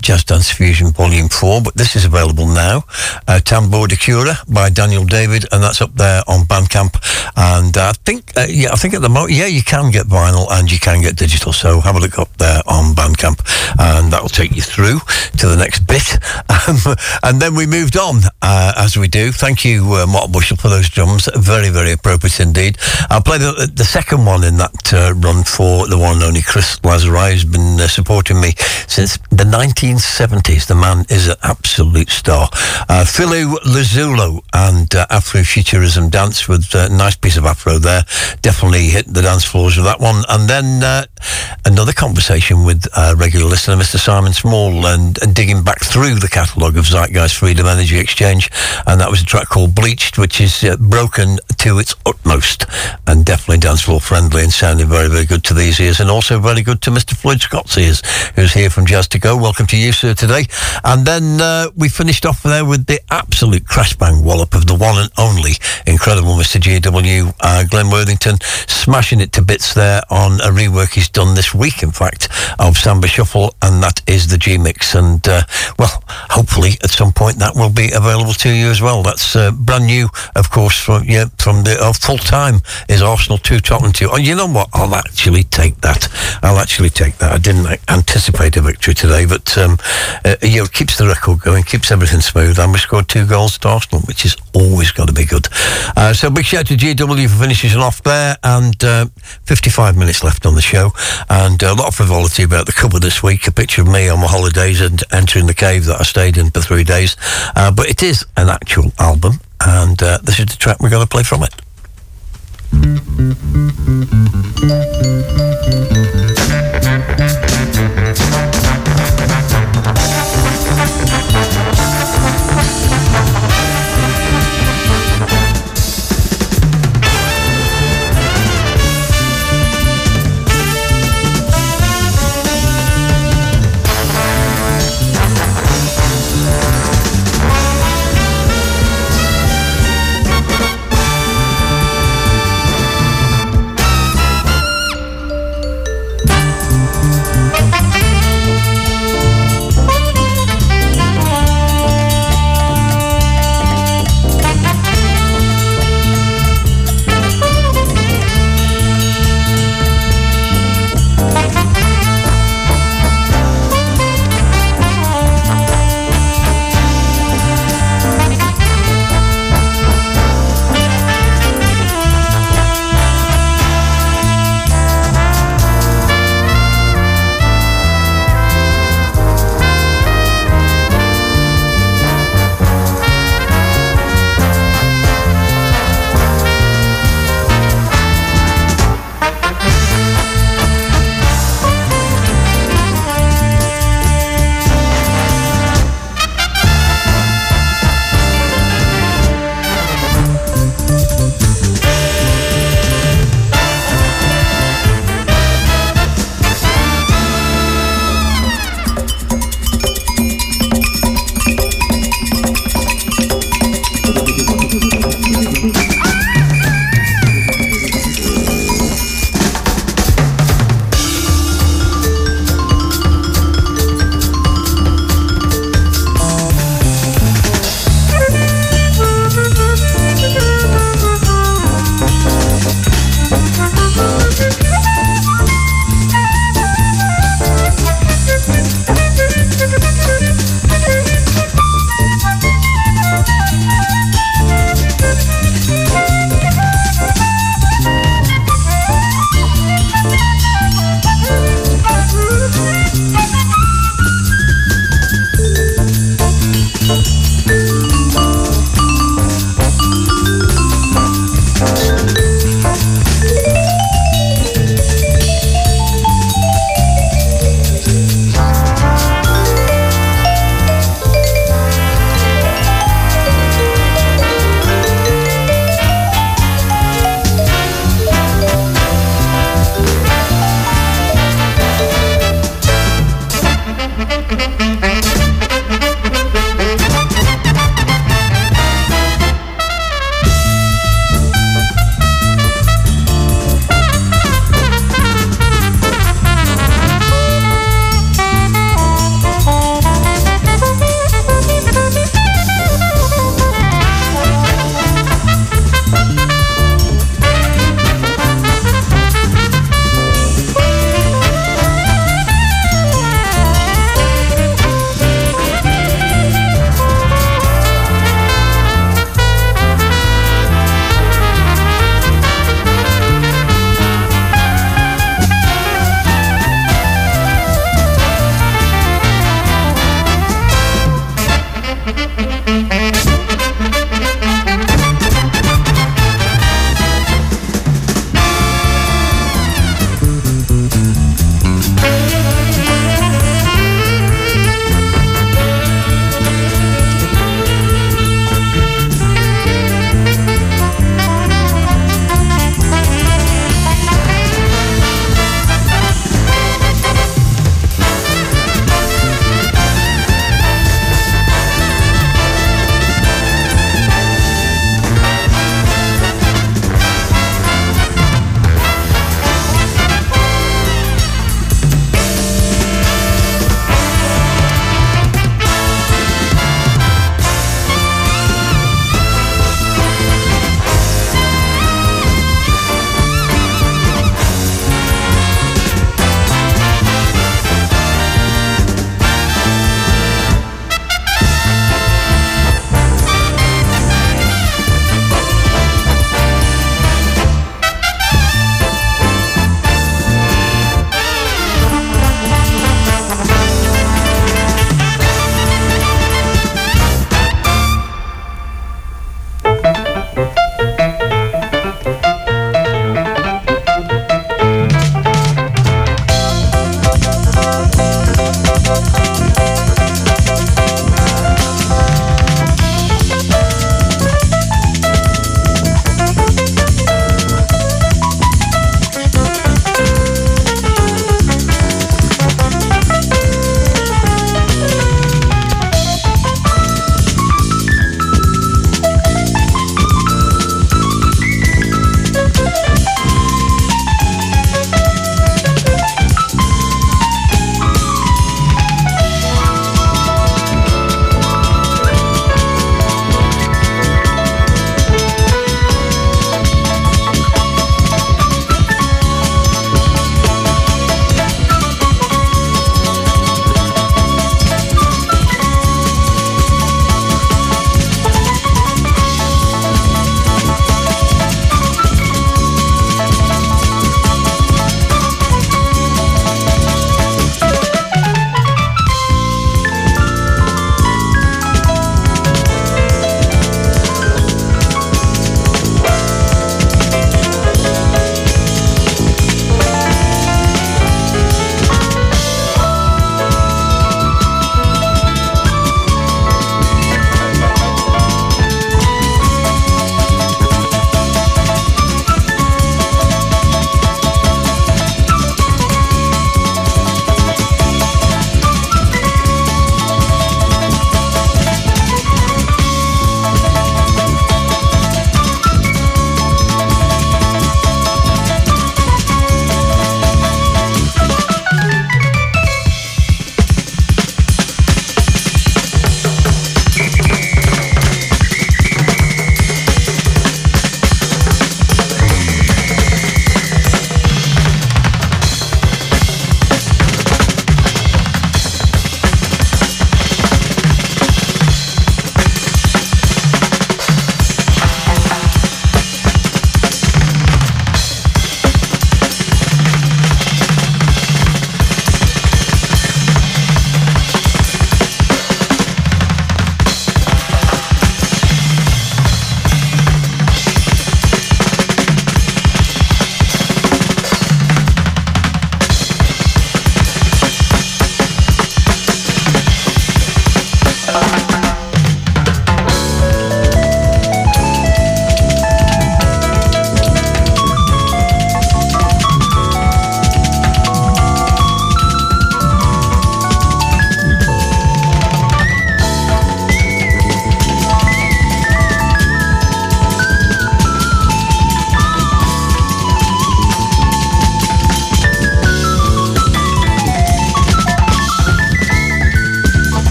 Jazz Dance Fusion Volume 4, but this is available now. Uh, de Cura by Daniel David, and that's up there on Bandcamp. And uh, I think, uh, yeah, I think at the moment, yeah, you can get vinyl and you can get digital. So have a look up there on Bandcamp, and that will take you through to the next bit. Um, and then we moved on, uh, as we do. Thank you, uh, Mark Bushell, for those drums. Very, very appropriate indeed. I'll play the, the second one in that uh, run for the one and only Chris Lazari, who's been uh, supporting me since the 1970s. The man is an absolute star. Uh, Philou Louzolo and uh, Afrofuturism dance with a nice piece of afro there. Definitely hit the dance floors with that one. And then uh, another conversation with uh, regular listener, Mr. Simon Small, and, and digging back through the catalogue of Zeitgeist Freedom Energy Exchange. And that was a track called Bleached, which is uh, broken to its utmost and definitely dance floor friendly and sounding very, very good to these ears and also very good to Mr. Floyd Scott's ears, who's here from Jazz to Go. Welcome to you, sir, today. And then uh, we finished off there with the absolute crash bang wallop of the one and only incredible Mr. GW, uh, Glenn Worthington, smashing it to bits there on a rework he's done this week, in fact, of Samba Shuffle, and that is the G Mix. And, uh, well, hopefully at some point that will be available to you as well. That's uh, brand new, of course, from, yeah, from the uh, full time is Arsenal 2, Tottenham 2. Oh, you know what? I'll actually take that. I'll actually take that. I didn't anticipate a victory today, but, um, uh, you know, keeps the record going, keeps everything smooth. And we scored two goals to Arsenal, which is always got to be good. Uh, so big shout to GW for finishing off there, and uh, 55 minutes left on the show, and a lot of frivolity about the cover this week. A picture of me on my holidays and entering the cave that I stayed in for three days. Uh, but it is an actual album, and uh, this is the track we're going to play from it.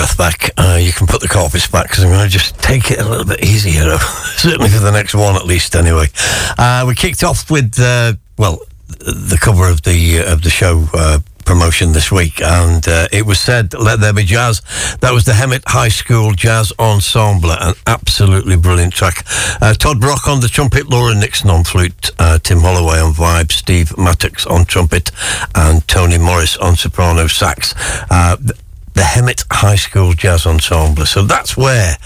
Breath back, uh, you can put the carpets back because I'm going to just take it a little bit easier, certainly for the next one at least. Anyway, uh, we kicked off with uh, well the cover of the uh, of the show uh, promotion this week, and uh, it was said, "Let there be jazz." That was the Hemet High School Jazz Ensemble, an absolutely brilliant track. Uh, Todd Brock on the trumpet, Laura Nixon on flute, uh, Tim Holloway on vibe, Steve Mattox on trumpet, and Tony Morris on soprano sax. The Hemet High School Jazz Ensemble. So that's where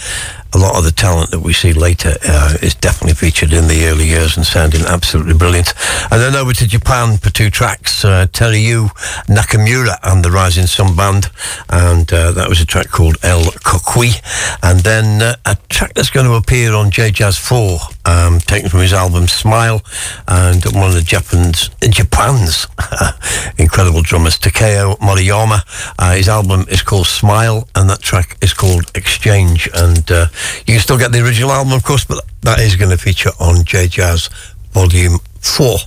a lot of the talent that we see later uh, is definitely featured in the early years and sounding absolutely brilliant. And then over to Japan for two tracks, uh, Teruo Nakamura and the Rising Sun Band, and uh, that was a track called El Kokui. And then uh, a track that's going to appear on J Jazz 4, um, taken from his album Smile, and one of the Japan's, Japan's incredible drummers, Takeo Moriyama. Uh, his album is called Smile, and that track is called Exchange. And uh, you can still get the original album, of course, but that is going to feature on J Jazz Volume 4.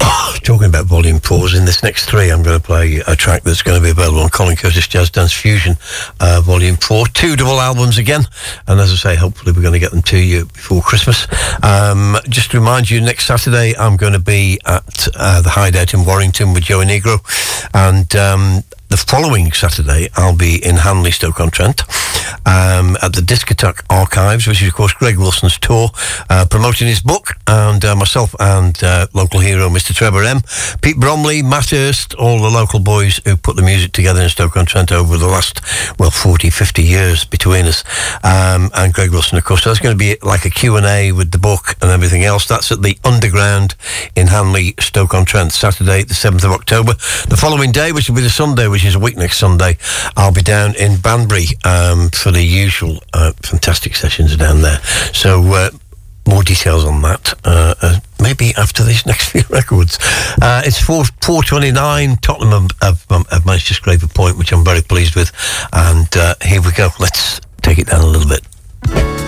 Talking about volume fours, in this next three, I'm going to play a track that's going to be available on Colin Curtis Jazz Dance Fusion uh, volume four. Two double albums again, and as I say, hopefully we're going to get them to you before Christmas. Um, just to remind you, next Saturday I'm going to be at uh, the Hideout in Warrington with Joey Negro, and um, the following Saturday, I'll be in Hanley, Stoke-on-Trent, um, at the Discotheque Archives, which is, of course, Greg Wilson's tour, uh, promoting his book, and uh, myself and uh, local hero, Mr. Trevor M, Pete Bromley, Matt Hurst, all the local boys who put the music together in Stoke-on-Trent over the last, well, 40, 50 years between us, um, and Greg Wilson, of course. So that's going to be like a Q&A with the book and everything else. That's at the Underground in Hanley, Stoke-on-Trent, Saturday, the 7th of October. The following day, which will be the Sunday, which is a week next Sunday, I'll be down in Banbury um, for the usual uh, fantastic sessions down there. So uh, more details on that uh, uh, maybe after these next few records. Uh, it's 4, 429. Tottenham have, have, have managed to scrape a point, which I'm very pleased with. And uh, here we go. Let's take it down a little bit.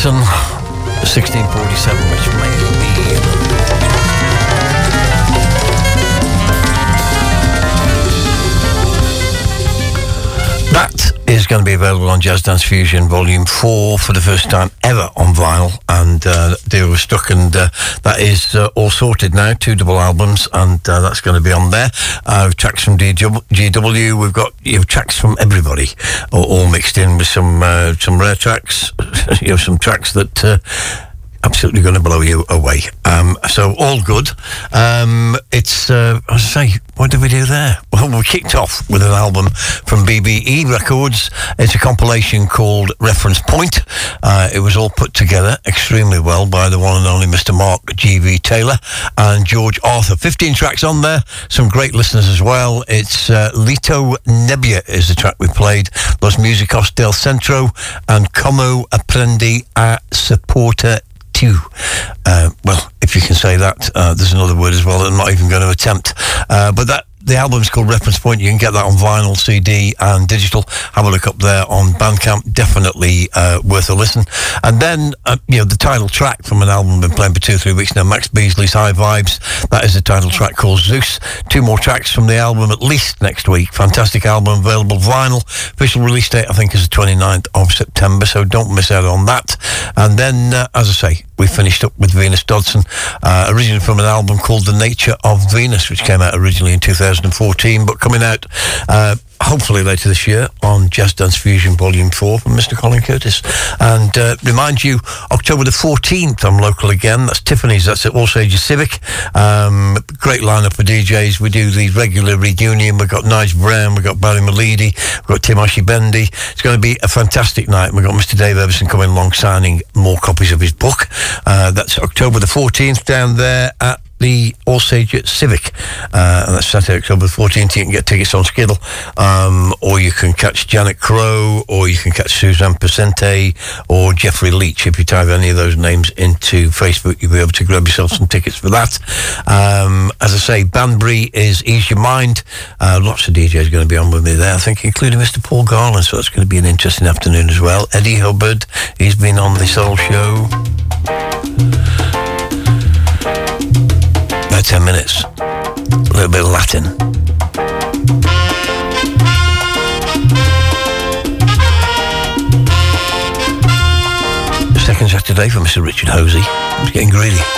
Venus 1647, which may be. That is going to be available on Jazz Dance Fusion Volume 4 for the first time ever on vinyl. And uh, deal was stuck, and uh, that is uh, all sorted now. Two double albums, and uh, that's going to be on there. Uh, tracks from GW. We've got you know, tracks from everybody, all, all mixed in with some uh, some rare tracks. you know, some tracks that. Uh, absolutely going to blow you away. Um, so all good. Um, it's uh, I say, what did we do there? Well, we kicked off with an album from BBE Records. It's a compilation called Reference Point. Uh, it was all put together extremely well by the one and only Mr. Mark G.V. Taylor and George Arthur. 15 tracks on there, some great listeners as well. It's uh, Litto Nebbia is the track we played, Los Musicos del Centro, and Como Aprendi a Supporter two. Uh, well, if you can say that, uh, there's another word as well that I'm not even going to attempt. Uh, but that the album's called Reference Point. You can get that on vinyl, CD, and digital. Have a look up there on Bandcamp. Definitely uh, worth a listen. And then, uh, you know, the title track from an album I've been playing for two or three weeks now, Max Beesley's High Vibes. That is the title track called Zeus. Two more tracks from the album at least next week. Fantastic album, available vinyl. Official release date, I think, is the 29th of September, so don't miss out on that. And then, uh, as I say, we finished up with Venus Dodson, uh, originally from an album called The Nature of Venus, which came out originally in 2014, but coming out uh, hopefully later this year on Jazz Dance Fusion Volume 4 from Mr. Colin Curtis. And uh, remind you, October the 14th, I'm local again. That's Tiffany's, that's at Alsager Civic. Um, great lineup for DJs. We do the regular reunion. We've got Nige Brown, we've got Barry Malidi, we've got Tim Bendy. It's going to be a fantastic night. We've got Mr. Dave Everson coming along signing more copies of his book. Uh, that's October the 14th down there at the Alsager Civic. Uh, that's Saturday, October 14th. You can get tickets on Skiddle, um, or you can catch Janet Crow, or you can catch Suzanne Percente, or Jeffrey Leach. If you type any of those names into Facebook, you'll be able to grab yourself some tickets for that. Um, as I say, Banbury is Ease Your Mind. Uh, lots of DJs going to be on with me there, I think, including Mr. Paul Garland. So it's going to be an interesting afternoon as well. Eddie Hubbard, he's been on this whole show. About 10 minutes. A little bit of Latin. Second Saturday for Mr. Richard Hosey. He's getting greedy.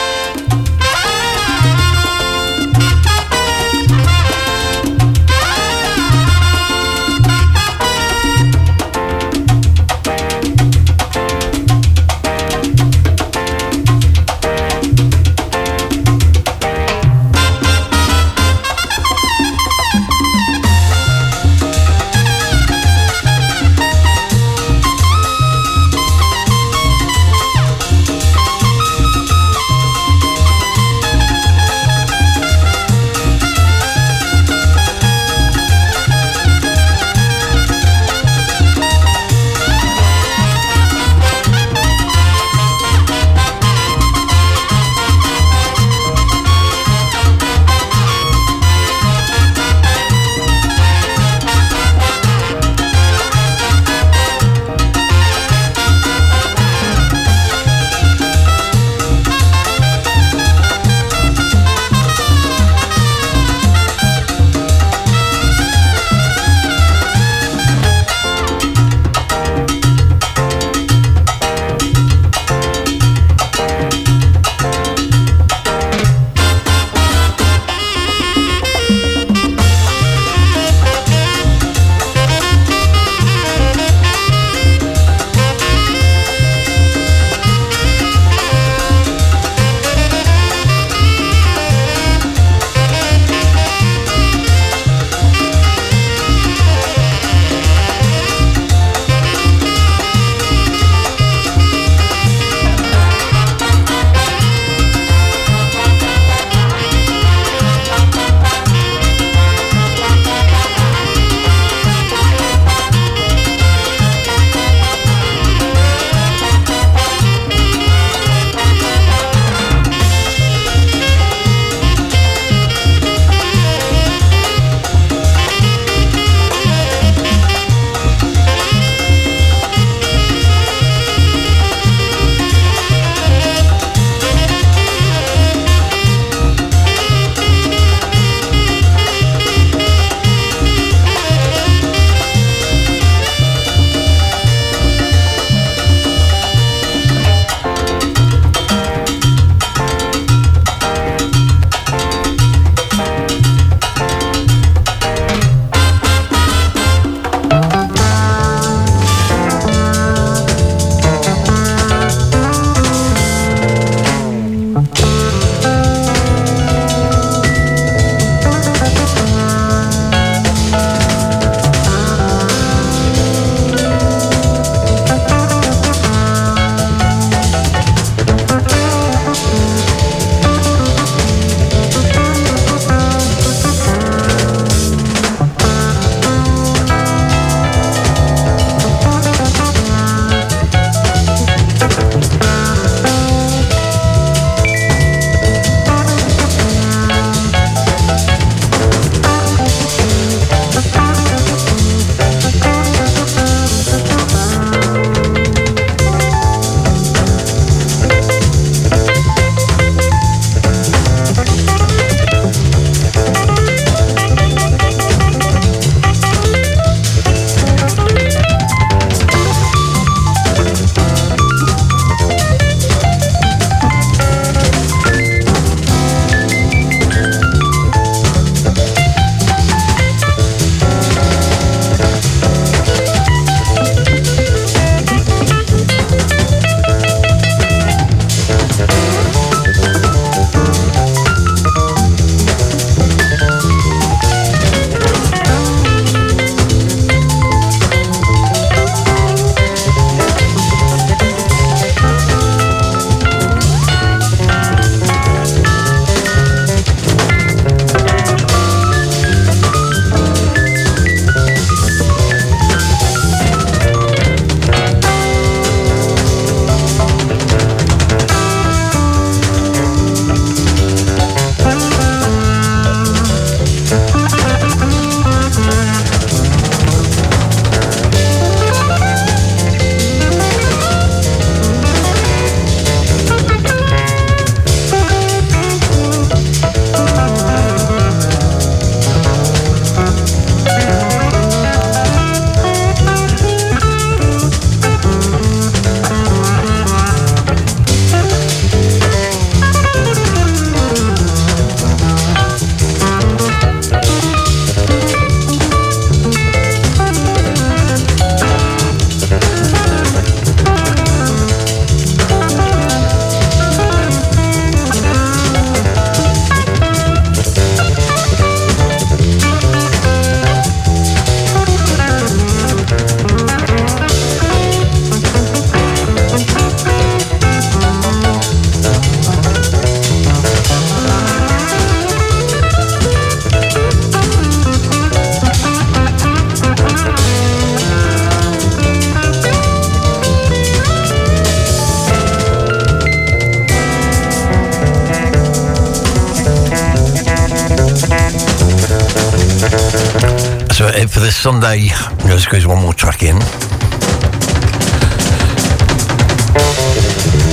Squeeze one more ¿eh? track in.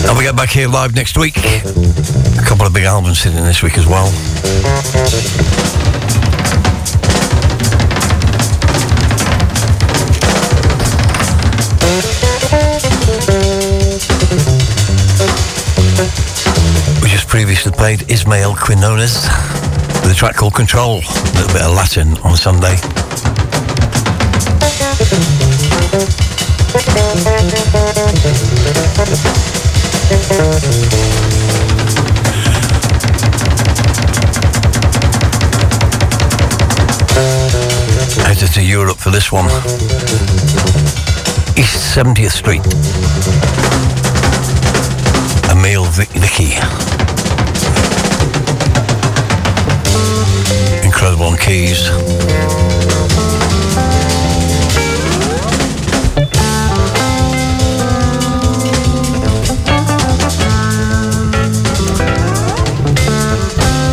And we get back here live next week. A couple of big albums sitting this week as well. We just previously played Ismael Quinones with a track called Control. A little bit of Latin on Sunday. Headed to Europe for this one. East 70th Street. Emil Vic- Vicky. Incredible on keys.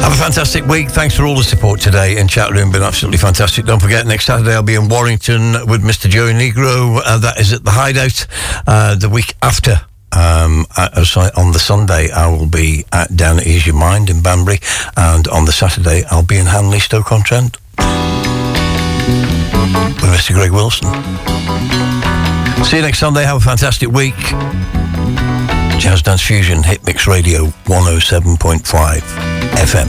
Have a fantastic week. Thanks for all the support today in chat room. Been absolutely fantastic. Don't forget, next Saturday I'll be in Warrington with Mr. Joey Negro. Uh, that is at the Hideout. Uh, the week after, um, uh, on the Sunday, I will be at down at Ease Your Mind in Banbury, and on the Saturday I'll be in Hanley, Stoke on Trent with Mr. Greg Wilson. See you next Sunday. Have a fantastic week. Jazz Dance Fusion Hit Mix Radio 107.5 FM.